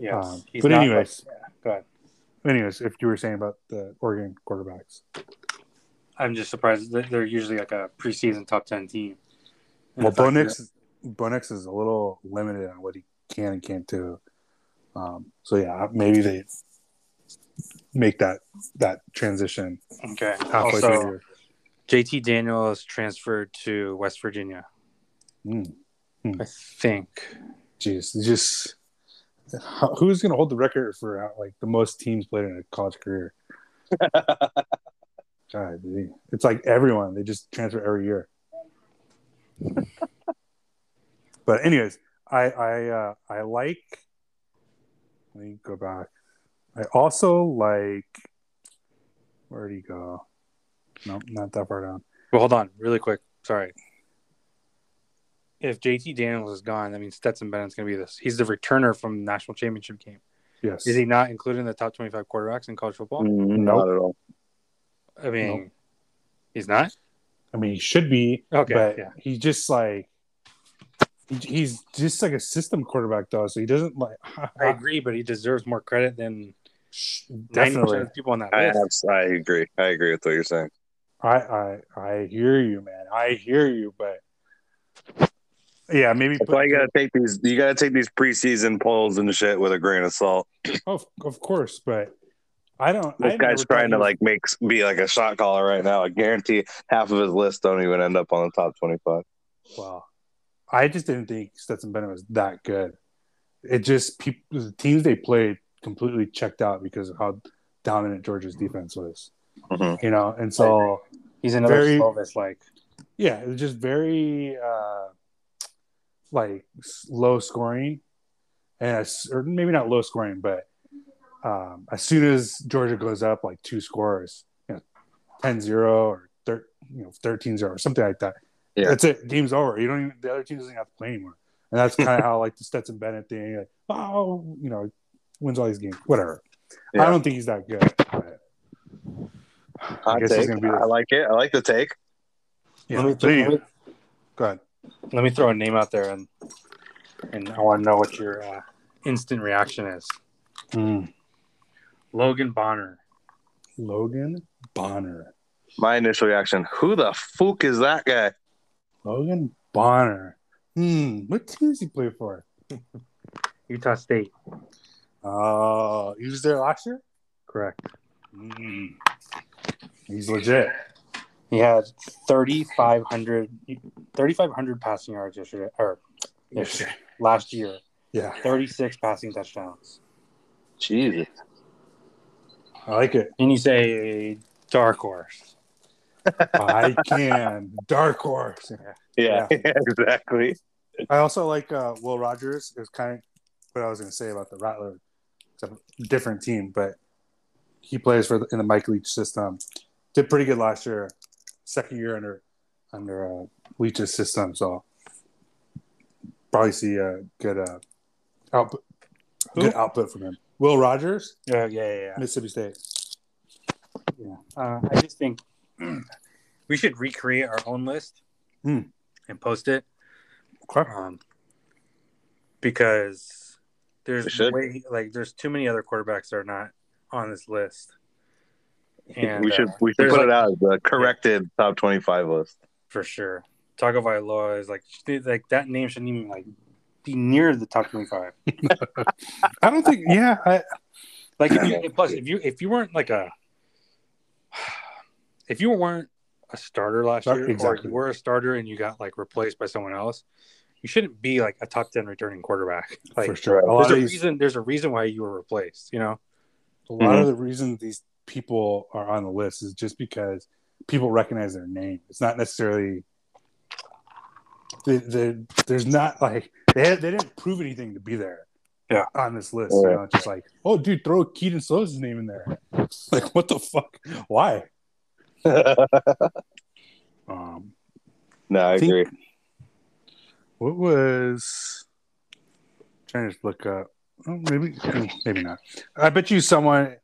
Yes. Um, but anyways, like- yeah, go ahead. anyways, if you were saying about the Oregon quarterbacks, I'm just surprised that they're usually like a preseason top ten team. And well, Bo fact that- Bo Nix is a little limited on what he can and can't do. Um, so yeah, maybe they make that that transition Okay. halfway Also, year. JT Daniels transferred to West Virginia. Mm, I think. Jeez, just who's going to hold the record for uh, like the most teams played in a college career? God, it's like everyone they just transfer every year. but anyways, I I uh, I like. Let me go back. I also like. Where did he go? No, not that far down. Well, hold on, really quick. Sorry. If JT Daniels is gone, that means Stetson Bennett's going to be this. He's the returner from the national championship game. Yes. Is he not included in the top 25 quarterbacks in college football? Mm, Nope. Not at all. I mean, Nope. he's not? I mean, he should be. Okay, but yeah. he's just like he's just like a system quarterback though, so he doesn't like. I agree, but he deserves more credit than Definitely, of people on that I, list. abs- I agree. I agree with what you're saying. I, I I hear you, man. I hear you, but yeah, maybe. That's why you gotta take these. You gotta take these preseason polls and shit with a grain of salt. of of course, but I don't. This I guy's trying to was- like make be like a shot caller right now. I guarantee half of his list don't even end up on the top twenty-five. Well, I just didn't think Stetson Bennett was that good. It just people, the teams they played completely checked out because of how dominant Georgia's defense was. Mhm. You know, and so He's another Very- Slovis like. yeah, it was just very uh, like low scoring, and as, or maybe not low scoring, but um, as soon as Georgia goes up like two scores, you know, 10-0 or thir- you know 13-0 or something like that, Yeah. that's it. Game's over. You don't even the other team doesn't have to play anymore, and that's kind of how like the Stetson Bennett thing, like, oh, you know, wins all these games, whatever. Yeah. I don't think he's that good. But I Hot guess he's gonna be. I like it. I like the take. Yeah, Let me but throw- anyway, go ahead. Let me throw a name out there and and I want to know what your uh, instant reaction is. Logan Bonner. Logan Bonner. My initial reaction: Who the fuck is that guy? Logan Bonner. Hmm. What team does he play for? Utah State. Uh, he was there last year. Correct. Hmm. He's legit. He had 3,500 3,500 passing yards yesterday, or yesterday, last year. Yeah, 36 passing touchdowns. Jesus. I like it. And you say dark horse. I can. Dark horse. Yeah, exactly. I also like uh, Will Rogers. Is kind of what I was going to say about the Rattler. It's a different team, but he plays for the, in the Mike Leach system. Did pretty good last year. Second year under under uh, Leach's system, so probably see a good uh, output. Good output from him. Will Rogers, Yeah, yeah, yeah. yeah. Mississippi State. Yeah. Uh, I just think we should recreate our own list Hmm. and post it Okay. um, because there's way like there's too many other quarterbacks that are not on this list. And we should uh, we should put like, it out as the corrected top twenty-five list. for sure. Tagovailoa is like like that name shouldn't even like be near the top twenty five. I don't think. Yeah, I, Like if you plus if you if you weren't like a if you weren't a starter last year or you were a starter and you got like replaced by someone else, you shouldn't be like a top ten returning quarterback. Like for sure. A there's a these, reason there's a reason why you were replaced, you know? a lot of the reason these people are on the list is just because people recognize their name. It's not necessarily the, the there's not like they they didn't prove anything to be there. Yeah. on this list, you know, just like, oh, dude, throw Kedon Slovis' name in there. Like, what the fuck? Why? Um, no, I think- agree. what was? trying to look up. Oh, maybe, maybe not. I bet you someone.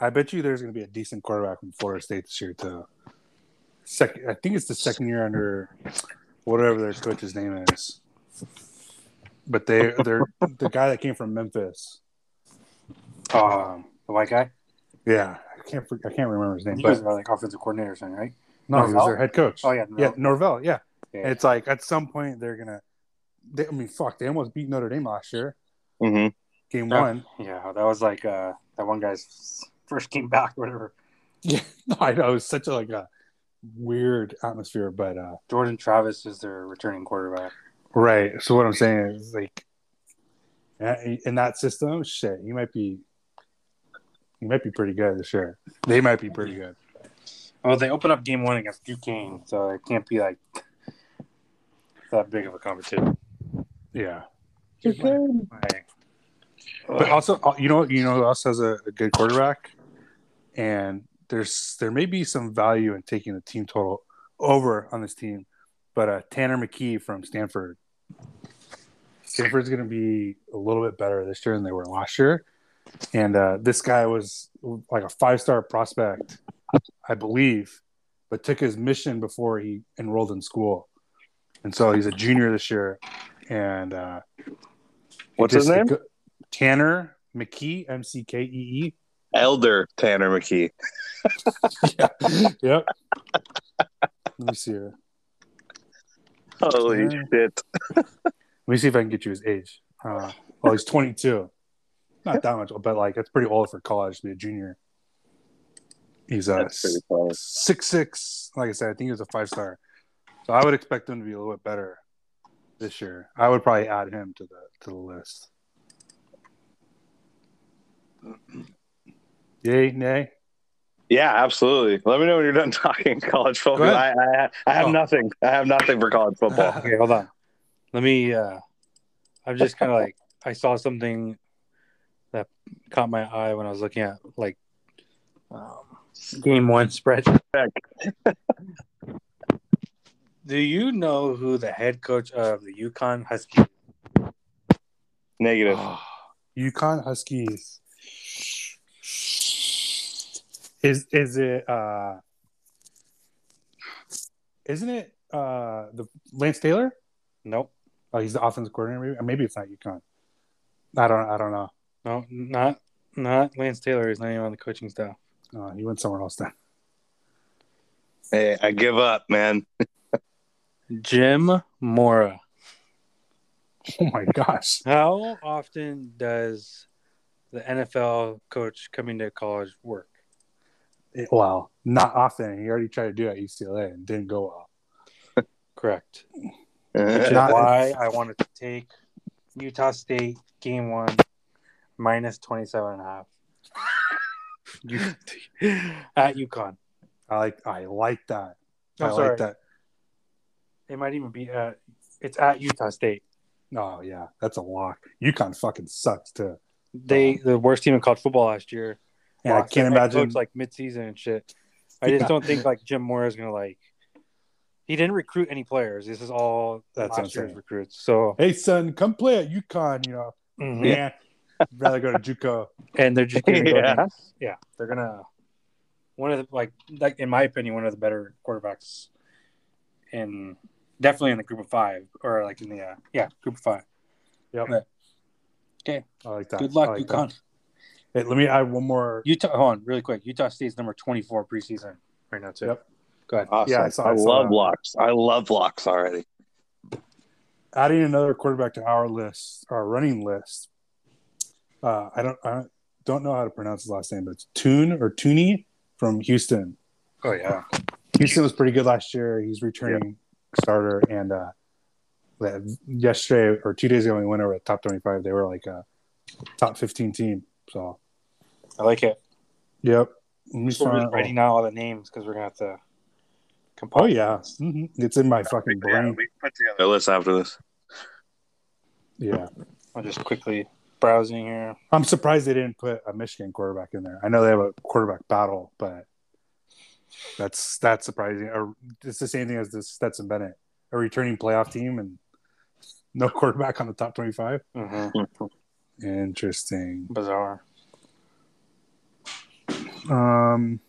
I bet you there's going to be a decent quarterback from Florida State this year too. Second, I think it's the second year under whatever their coach's name is. But they they're the guy that came from Memphis. Um, the white guy. Yeah, I can't I can't remember his name. Guys But are like offensive coordinator or something, right? no, he was their head coach. Oh yeah, yeah, Norvell. Yeah. Yeah. It's like at some point they're gonna. They, I mean, fuck, they almost beat Notre Dame last year, hmm game Yeah. one. yeah. That was like uh, that one guy's first came back, or whatever. Yeah, no, I know it was such a like a weird atmosphere, but uh Jordan Travis is their returning quarterback. right. So what I'm saying is like, in that system, shit, he might be, he might be pretty good this year. They might be pretty good. Well, they open up game one against Duquesne, so it can't be like that big of a competition. Yeah, Like, but also, uh, you know, you know, who else has a, a good quarterback, and there's there may be some value in taking the team total over on this team, but uh, Tanner McKee from Stanford. Stanford's going to be a little bit better this year than they were last year, and uh, this guy was like a five star prospect, I believe, but took his mission before he enrolled in school, and so he's a junior this year, and uh, What's his name? Tanner McKee, M C K E E. Elder Tanner McKee. Yeah. yep. Let me see here. Holy Yeah. shit! Let me see if I can get you his age. Uh, well, he's 22. Not that much, but like that's pretty old for college to be a junior. He's a pretty funny. six six. Like I said, I think he was a five star. So I would expect him to be a little bit better this year. I would probably add him to the to the list. Yay, nay. Yeah, absolutely. Let me know when you're done talking college football. I, I, I have Oh. nothing. I have nothing for college football. okay, hold on. Let me. uh I'm just kind of like I saw something that caught my eye when I was looking at like um, game one spread. Do you know who the head coach of the UConn Huskies? Negative. UConn Huskies. Is is it uh isn't it uh the Lance Taylor? Nope. Oh, he's the offensive coordinator. Maybe, maybe it's not UConn. I don't. I don't know. No, not not Lance Taylor. He's not even on the coaching staff. Uh, he went somewhere else then. Hey, I give up, man. Jim Mora. Oh my gosh. How often does the NFL coach coming to college work? It- well, not often. He already tried to do it at UCLA and didn't go well. Correct. Which is why I wanted to take Utah State game one minus 27 and a half. At UConn. I like. I like that. I'm I sorry. like that. It might even be at it's at Utah State. Oh yeah, that's a lock. UConn fucking sucks too. They the worst team in college football last year. And I can't their head imagine. coach, like midseason and shit. I just Yeah. don't think like Jim Mora is gonna like. He didn't recruit any players. This is all That's what I'm last year's recruits. So hey son, come play at UConn. You know, mhm. yeah. rather go to JUCO. and they're just gonna go Yeah. against- yeah, they're gonna one of the like like in my opinion one of the better quarterbacks in definitely in the group of five or like in the uh, yeah group of five. Yep. Right. Okay. I like that. Good luck, like UConn. that. Hey, let me add one more. Utah, hold on, really quick. Utah State's number twenty four preseason right now too. Yep. Go ahead. Awesome. Yeah, I saw- I, I saw love that. locks. I love locks already. Adding another quarterback to our list, our running list. Uh, I don't. I don't, don't know how to pronounce his last name, but it's Toon or Tooney from Houston. Oh yeah. Houston was pretty good last year. He's returning starter, and uh, yesterday or two days ago, we went over the top twenty-five. They were like a top fifteen team. So, I like it. yep. Let me So we're just writing out all the names because we're gonna have to compile. Oh yeah, Mhm. it's in my fucking Yeah, brain. we can put together a list after this. Yeah, I'm just quickly browsing here. I'm surprised they didn't put a Michigan quarterback in there. I know they have a quarterback battle, but that's that's surprising. Or it's the same thing as this Stetson Bennett, a returning playoff team and no quarterback on the top 25. hmm Interesting. Bizarre. Um,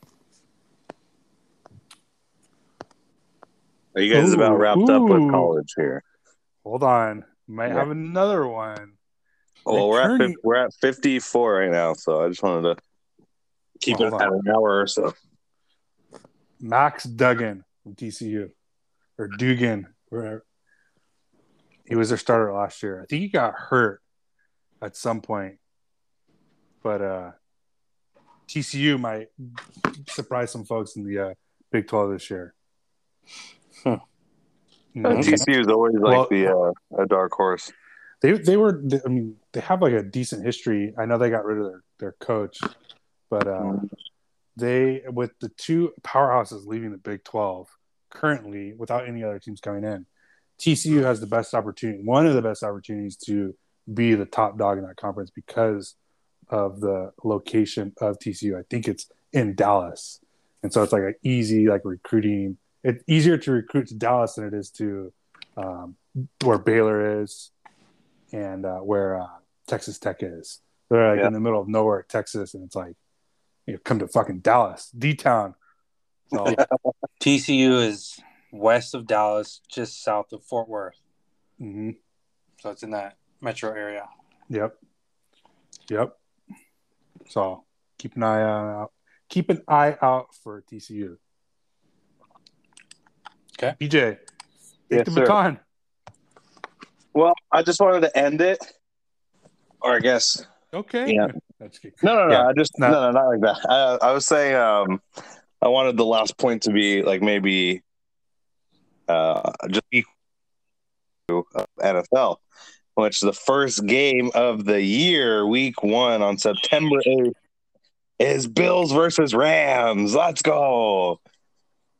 Are you guys Ooh, about wrapped up with college here? hold on, might Yeah. have another one. Well, we're at 50, we're at 54 right now, so I just wanted to keep Well, it hold at an hour or so. Max Duggan from TCU or Dugan, wherever. He was their starter last year. I think he got hurt at some point, but uh, TCU might surprise some folks in the uh, Big 12 this year. Hmm. Mhm. Uh, TCU is always like Well- the uh, a dark horse. They they were I mean they have like a decent history. I know they got rid of their, their coach, but uh, they with the two powerhouses leaving the Big Twelve currently without any other teams coming in, TCU has the best opportunity, one of the best opportunities to be the top dog in that conference because of the location of TCU. I think it's in Dallas, and so it's like an easy like recruiting. It's easier to recruit to Dallas than it is to um, where Baylor is and uh, where uh, Texas Tech is. They're like Yeah. in the middle of nowhere, Texas, and it's like you know, come to fucking Dallas, D town. So TCU is west of Dallas, just south of Fort Worth. mhm. So it's in that metro area. Yep. Yep. So keep an eye out. Keep an eye out for TCU. Okay. BJ, take Yes, the sir. baton. Well, I just wanted to end it, or I guess Okay. Yeah. That's good. no, no, no. Yeah. I just No. no, no, not like that. I, I was saying, um, I wanted the last point to be like maybe, uh, just equal to uh, NFL, which the first game of the year, Week One on September eighth, is Bills versus Rams. Let's go.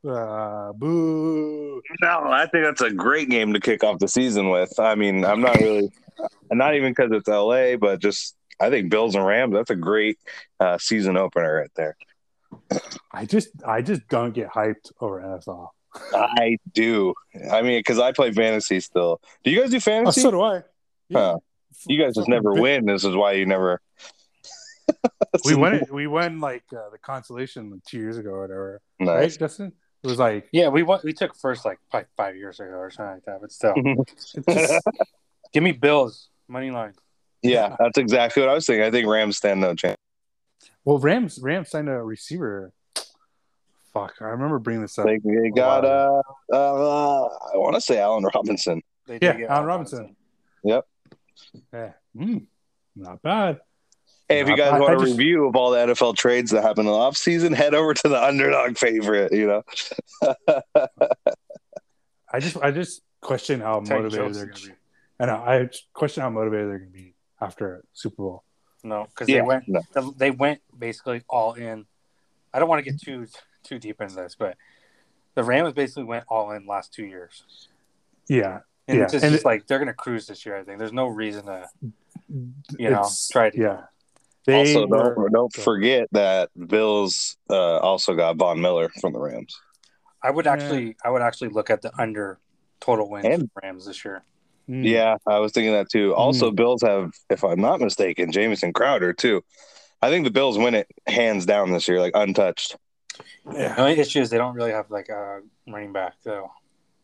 Uh, boo. No, I think that's a great game to kick off the season with. I mean, I'm not really, not even because it's LA, but just I think Bills and Rams. That's a great uh, season opener right there. I just I just don't get hyped over NFL. I do. I mean, because I play fantasy still. Do you guys do Oh, fantasy? so do I. Huh. you guys just never win. This is why you never. We won. We won like uh, the consolation like two years ago or whatever. Nice. Mm-hmm. Justin? It was like Yeah, we won, we took first like five, five years ago or something like that. But still, it's just give me Bills money line. yeah, that's exactly what I was thinking. I think Rams stand no chance. well, Rams Rams signed a receiver. Fuck, I remember bringing this up. They, they got uh, uh, I want to say Allen Robinson. They Yeah, did get Allen Robinson. Yeah, Mm, not bad. Hey, if you guys I- I want a just- review of all the NFL trades that happened in the offseason, head over to the underdog favorite, you know. I just I just question how Teddy motivated they're gonna be. And I I question how motivated they're going to be after Super Bowl. No, because Yeah, they went no. they went basically all in. I don't want to get too too deep into this, but the Rams basically went all in last two years, Yeah, and Yeah, it's just, and just it- like they're gonna cruise this year. I think there's no reason to you know try to yeah. They also, were- don't, don't forget that Bills uh, also got Von Miller from the Rams. I would actually I would actually look at the under total wins And- for Rams this year. Mm. Yeah, I was thinking that too. Also, Bills have, if I'm not mistaken, Jamison Crowder too. I think the Bills win it hands down this year, like untouched. yeah. The only issue is they don't really have like a running back though.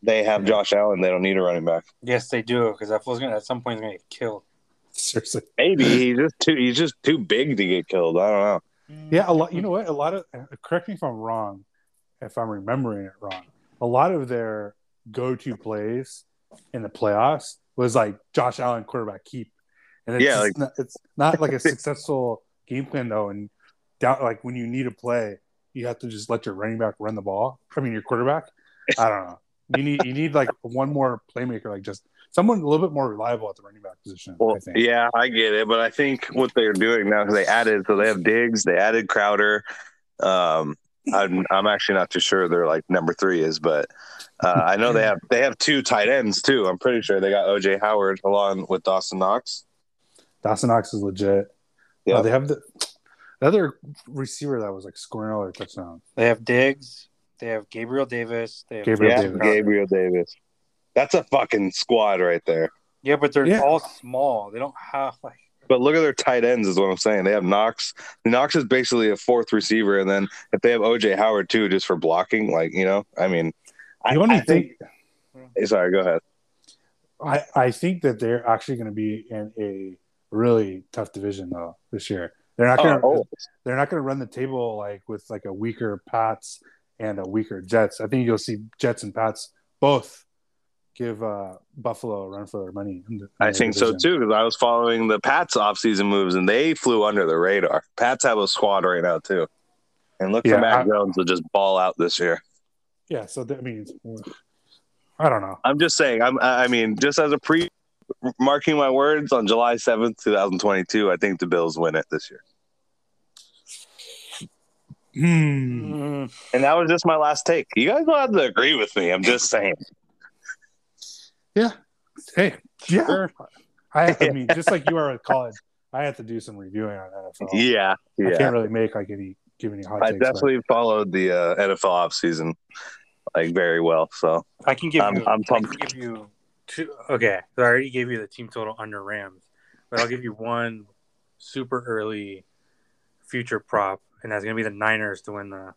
They have Yeah. Josh Allen. They don't need a running back. Yes, they do because that fool's gonna at some point he's gonna get killed. Seriously. Maybe he's just too he's just too big to get killed. I don't know. Yeah, a lot. You know what? A lot of. uh, Correct me if I'm wrong. If I'm remembering it wrong, a lot of their go-to plays in the playoffs was like Josh Allen quarterback keep, and it's Yeah, like- not, it's not like a successful game plan though. And down like when you need a play, you have to just let your running back run the ball. I mean, your quarterback. I don't know. You need you need like one more playmaker, like just someone a little bit more reliable at the running back position. Well, I think. yeah, I get it, but I think what they're doing now because they added so they have Diggs, they added Crowder. Um, I'm I'm actually not too sure they're like number three is, but uh, I know they have they have two tight ends too. I'm pretty sure they got OJ Howard along with Dawson Knox. Dawson Knox is legit. Yeah. Uh, they have the, the other receiver that was like scoring all their touchdowns. They have Diggs. They have Gabriel Davis. They have Gabriel yeah, Davis. Gabriel Davis. That's a fucking squad right there. Yeah, but they're Yeah. all small. They don't have like. But look at their tight ends, is what I'm saying. They have Knox. Knox is basically a fourth receiver, and then if they have OJ Howard too, just for blocking, like you know, I mean, I, The only I thing Sorry, go ahead. I, I think that they're actually going to be in a really tough division though this year. They're not oh, going to Oh, they're not going to run the table like with like a weaker Pats and a weaker Jets. I think you'll see Jets and Pats both give uh, Buffalo a run for their money. the- I think so too because I was following the Pats offseason moves and they flew under the radar. Pats have a squad right now too, and look Yeah, for Mac I- Jones to just ball out this year. Yeah, so that means I don't know. I'm just saying. I'm. I mean, just as a pre marking my words on July seventh, two thousand twenty two. I think the Bills win it this year, Hmm. Mm, and that was just my last take. You guys don't have to agree with me. I'm just saying. Yeah. Hey, yeah. Sure. I, I mean, just like you are with college, I have to do some reviewing on NFL. Yeah, Yeah. I can't really make like any give any hot I takes. but- definitely followed the uh, NFL offseason like very well. So I can give I'm- you. I'm I can give you two. Okay, so I already gave you the team total under Rams, but I'll give you one super early future prop, and that's gonna be the Niners to win the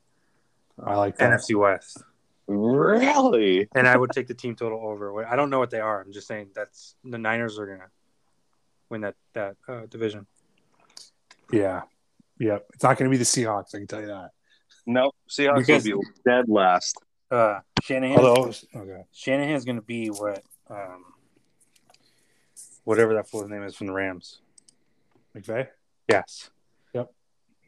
I like that. NFC West. really, And I would take the team total over. I don't know what they are. I'm just saying that's the Niners are gonna win that that uh, division. Yeah, yeah. It's not going to be the Seahawks. I can tell you that. no, Seahawks Because- will be dead last. Uh, Shanahan. Although, okay, Shanahan's gonna be what um, whatever that fool's name is from the Rams. McVay. Yes.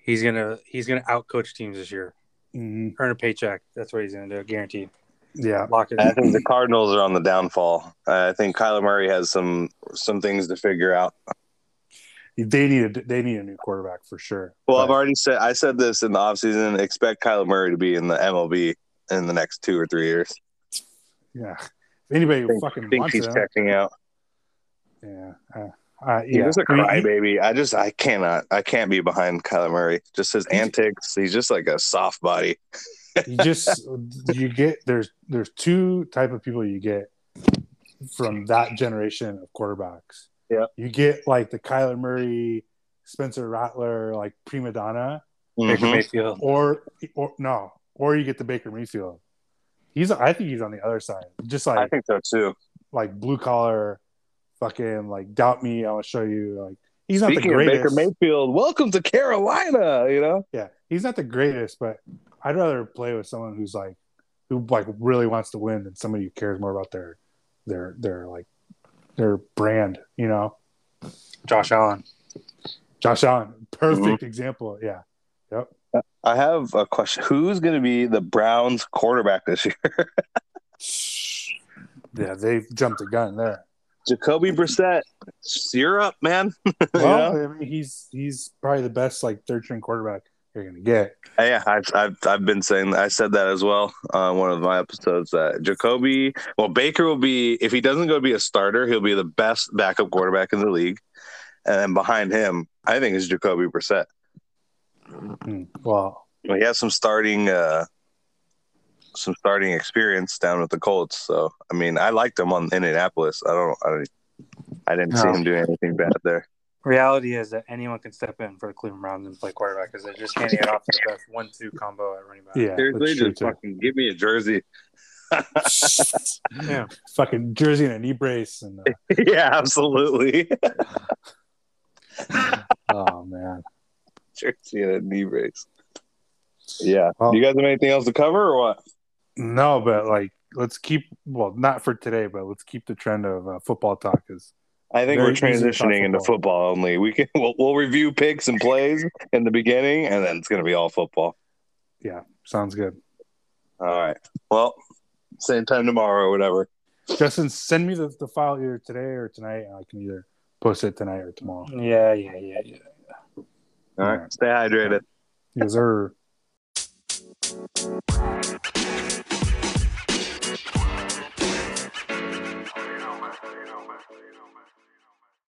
Yep. He's gonna he's gonna outcoach teams this year. hmm Earn a paycheck. That's what he's gonna do. Guaranteed. Yeah, Lock it. I think the Cardinals are on the downfall. I think Kyler Murray has some some things to figure out. they need a they need a new quarterback for sure. Well, But- I've already said I said this in the offseason. Expect Kyler Murray to be in the MLB in the next two or three years. yeah. If anybody I think, fucking think wants he's him, checking out. yeah, uh, uh, He's yeah. just a I mean, he- crybaby. I just I cannot I can't be behind Kyler Murray. Just his antics. He's just like a soft body. you just you get there's there's two type of people you get from that generation of quarterbacks. Yeah. You get like the Kyler Murray, Spencer Rattler, like prima donna, Baker Mhm. Mayfield. or or no, or you get the Baker Mayfield. He's I think he's on the other side. Just like I think so too. like blue collar, fucking like doubt me, I will show you. Like he's not Speaking the of Baker. Mayfield, welcome to Carolina. You know, yeah, he's not the greatest, but I'd rather play with someone who's like who like really wants to win than somebody who cares more about their their their like their brand, you know. Josh Allen. Josh Allen, perfect Mm-hmm. example. Yeah. Yep. I have a question. Who's going to be the Browns quarterback this year? Yeah, they've jumped the gun there. Jacoby Brissett. You're up, man. Well, know? I mean, he's he's probably the best like third string quarterback you're gonna get. Yeah, I've, I've I've been saying I said that as well on one of my episodes that Jacoby, well Baker will be if he doesn't go be a starter, he'll be the best backup quarterback in the league, and then behind him, I think is Jacoby Brissett. Hmm. Well, Well, he has some starting uh some starting experience down with the Colts, so I mean I liked him on Indianapolis. I don't I I didn't see No. him doing anything bad there. Reality is that anyone can step in for the Cleveland Browns and play quarterback because they're just handing it off to the best one-two combo at running back. yeah, Seriously, that's true, just fucking give me a jersey. Yeah. fucking jersey and a knee brace and uh, yeah, absolutely. oh man. jersey and a knee brace. Yeah. Well- Do you guys have anything else to cover or what? No, but like let's keep well not for today, but let's keep the trend of uh, football talk because I think we're easy to talk transitioning into football. football only. We can we'll, we'll review picks and plays in the beginning, and then it's going to be all football. yeah, sounds good. All right. Well, same time tomorrow or whatever. Justin, send me the, the file either today or tonight, and I can either post it tonight or tomorrow. Yeah, yeah, yeah, yeah. All right. Stay hydrated. Yes, sir.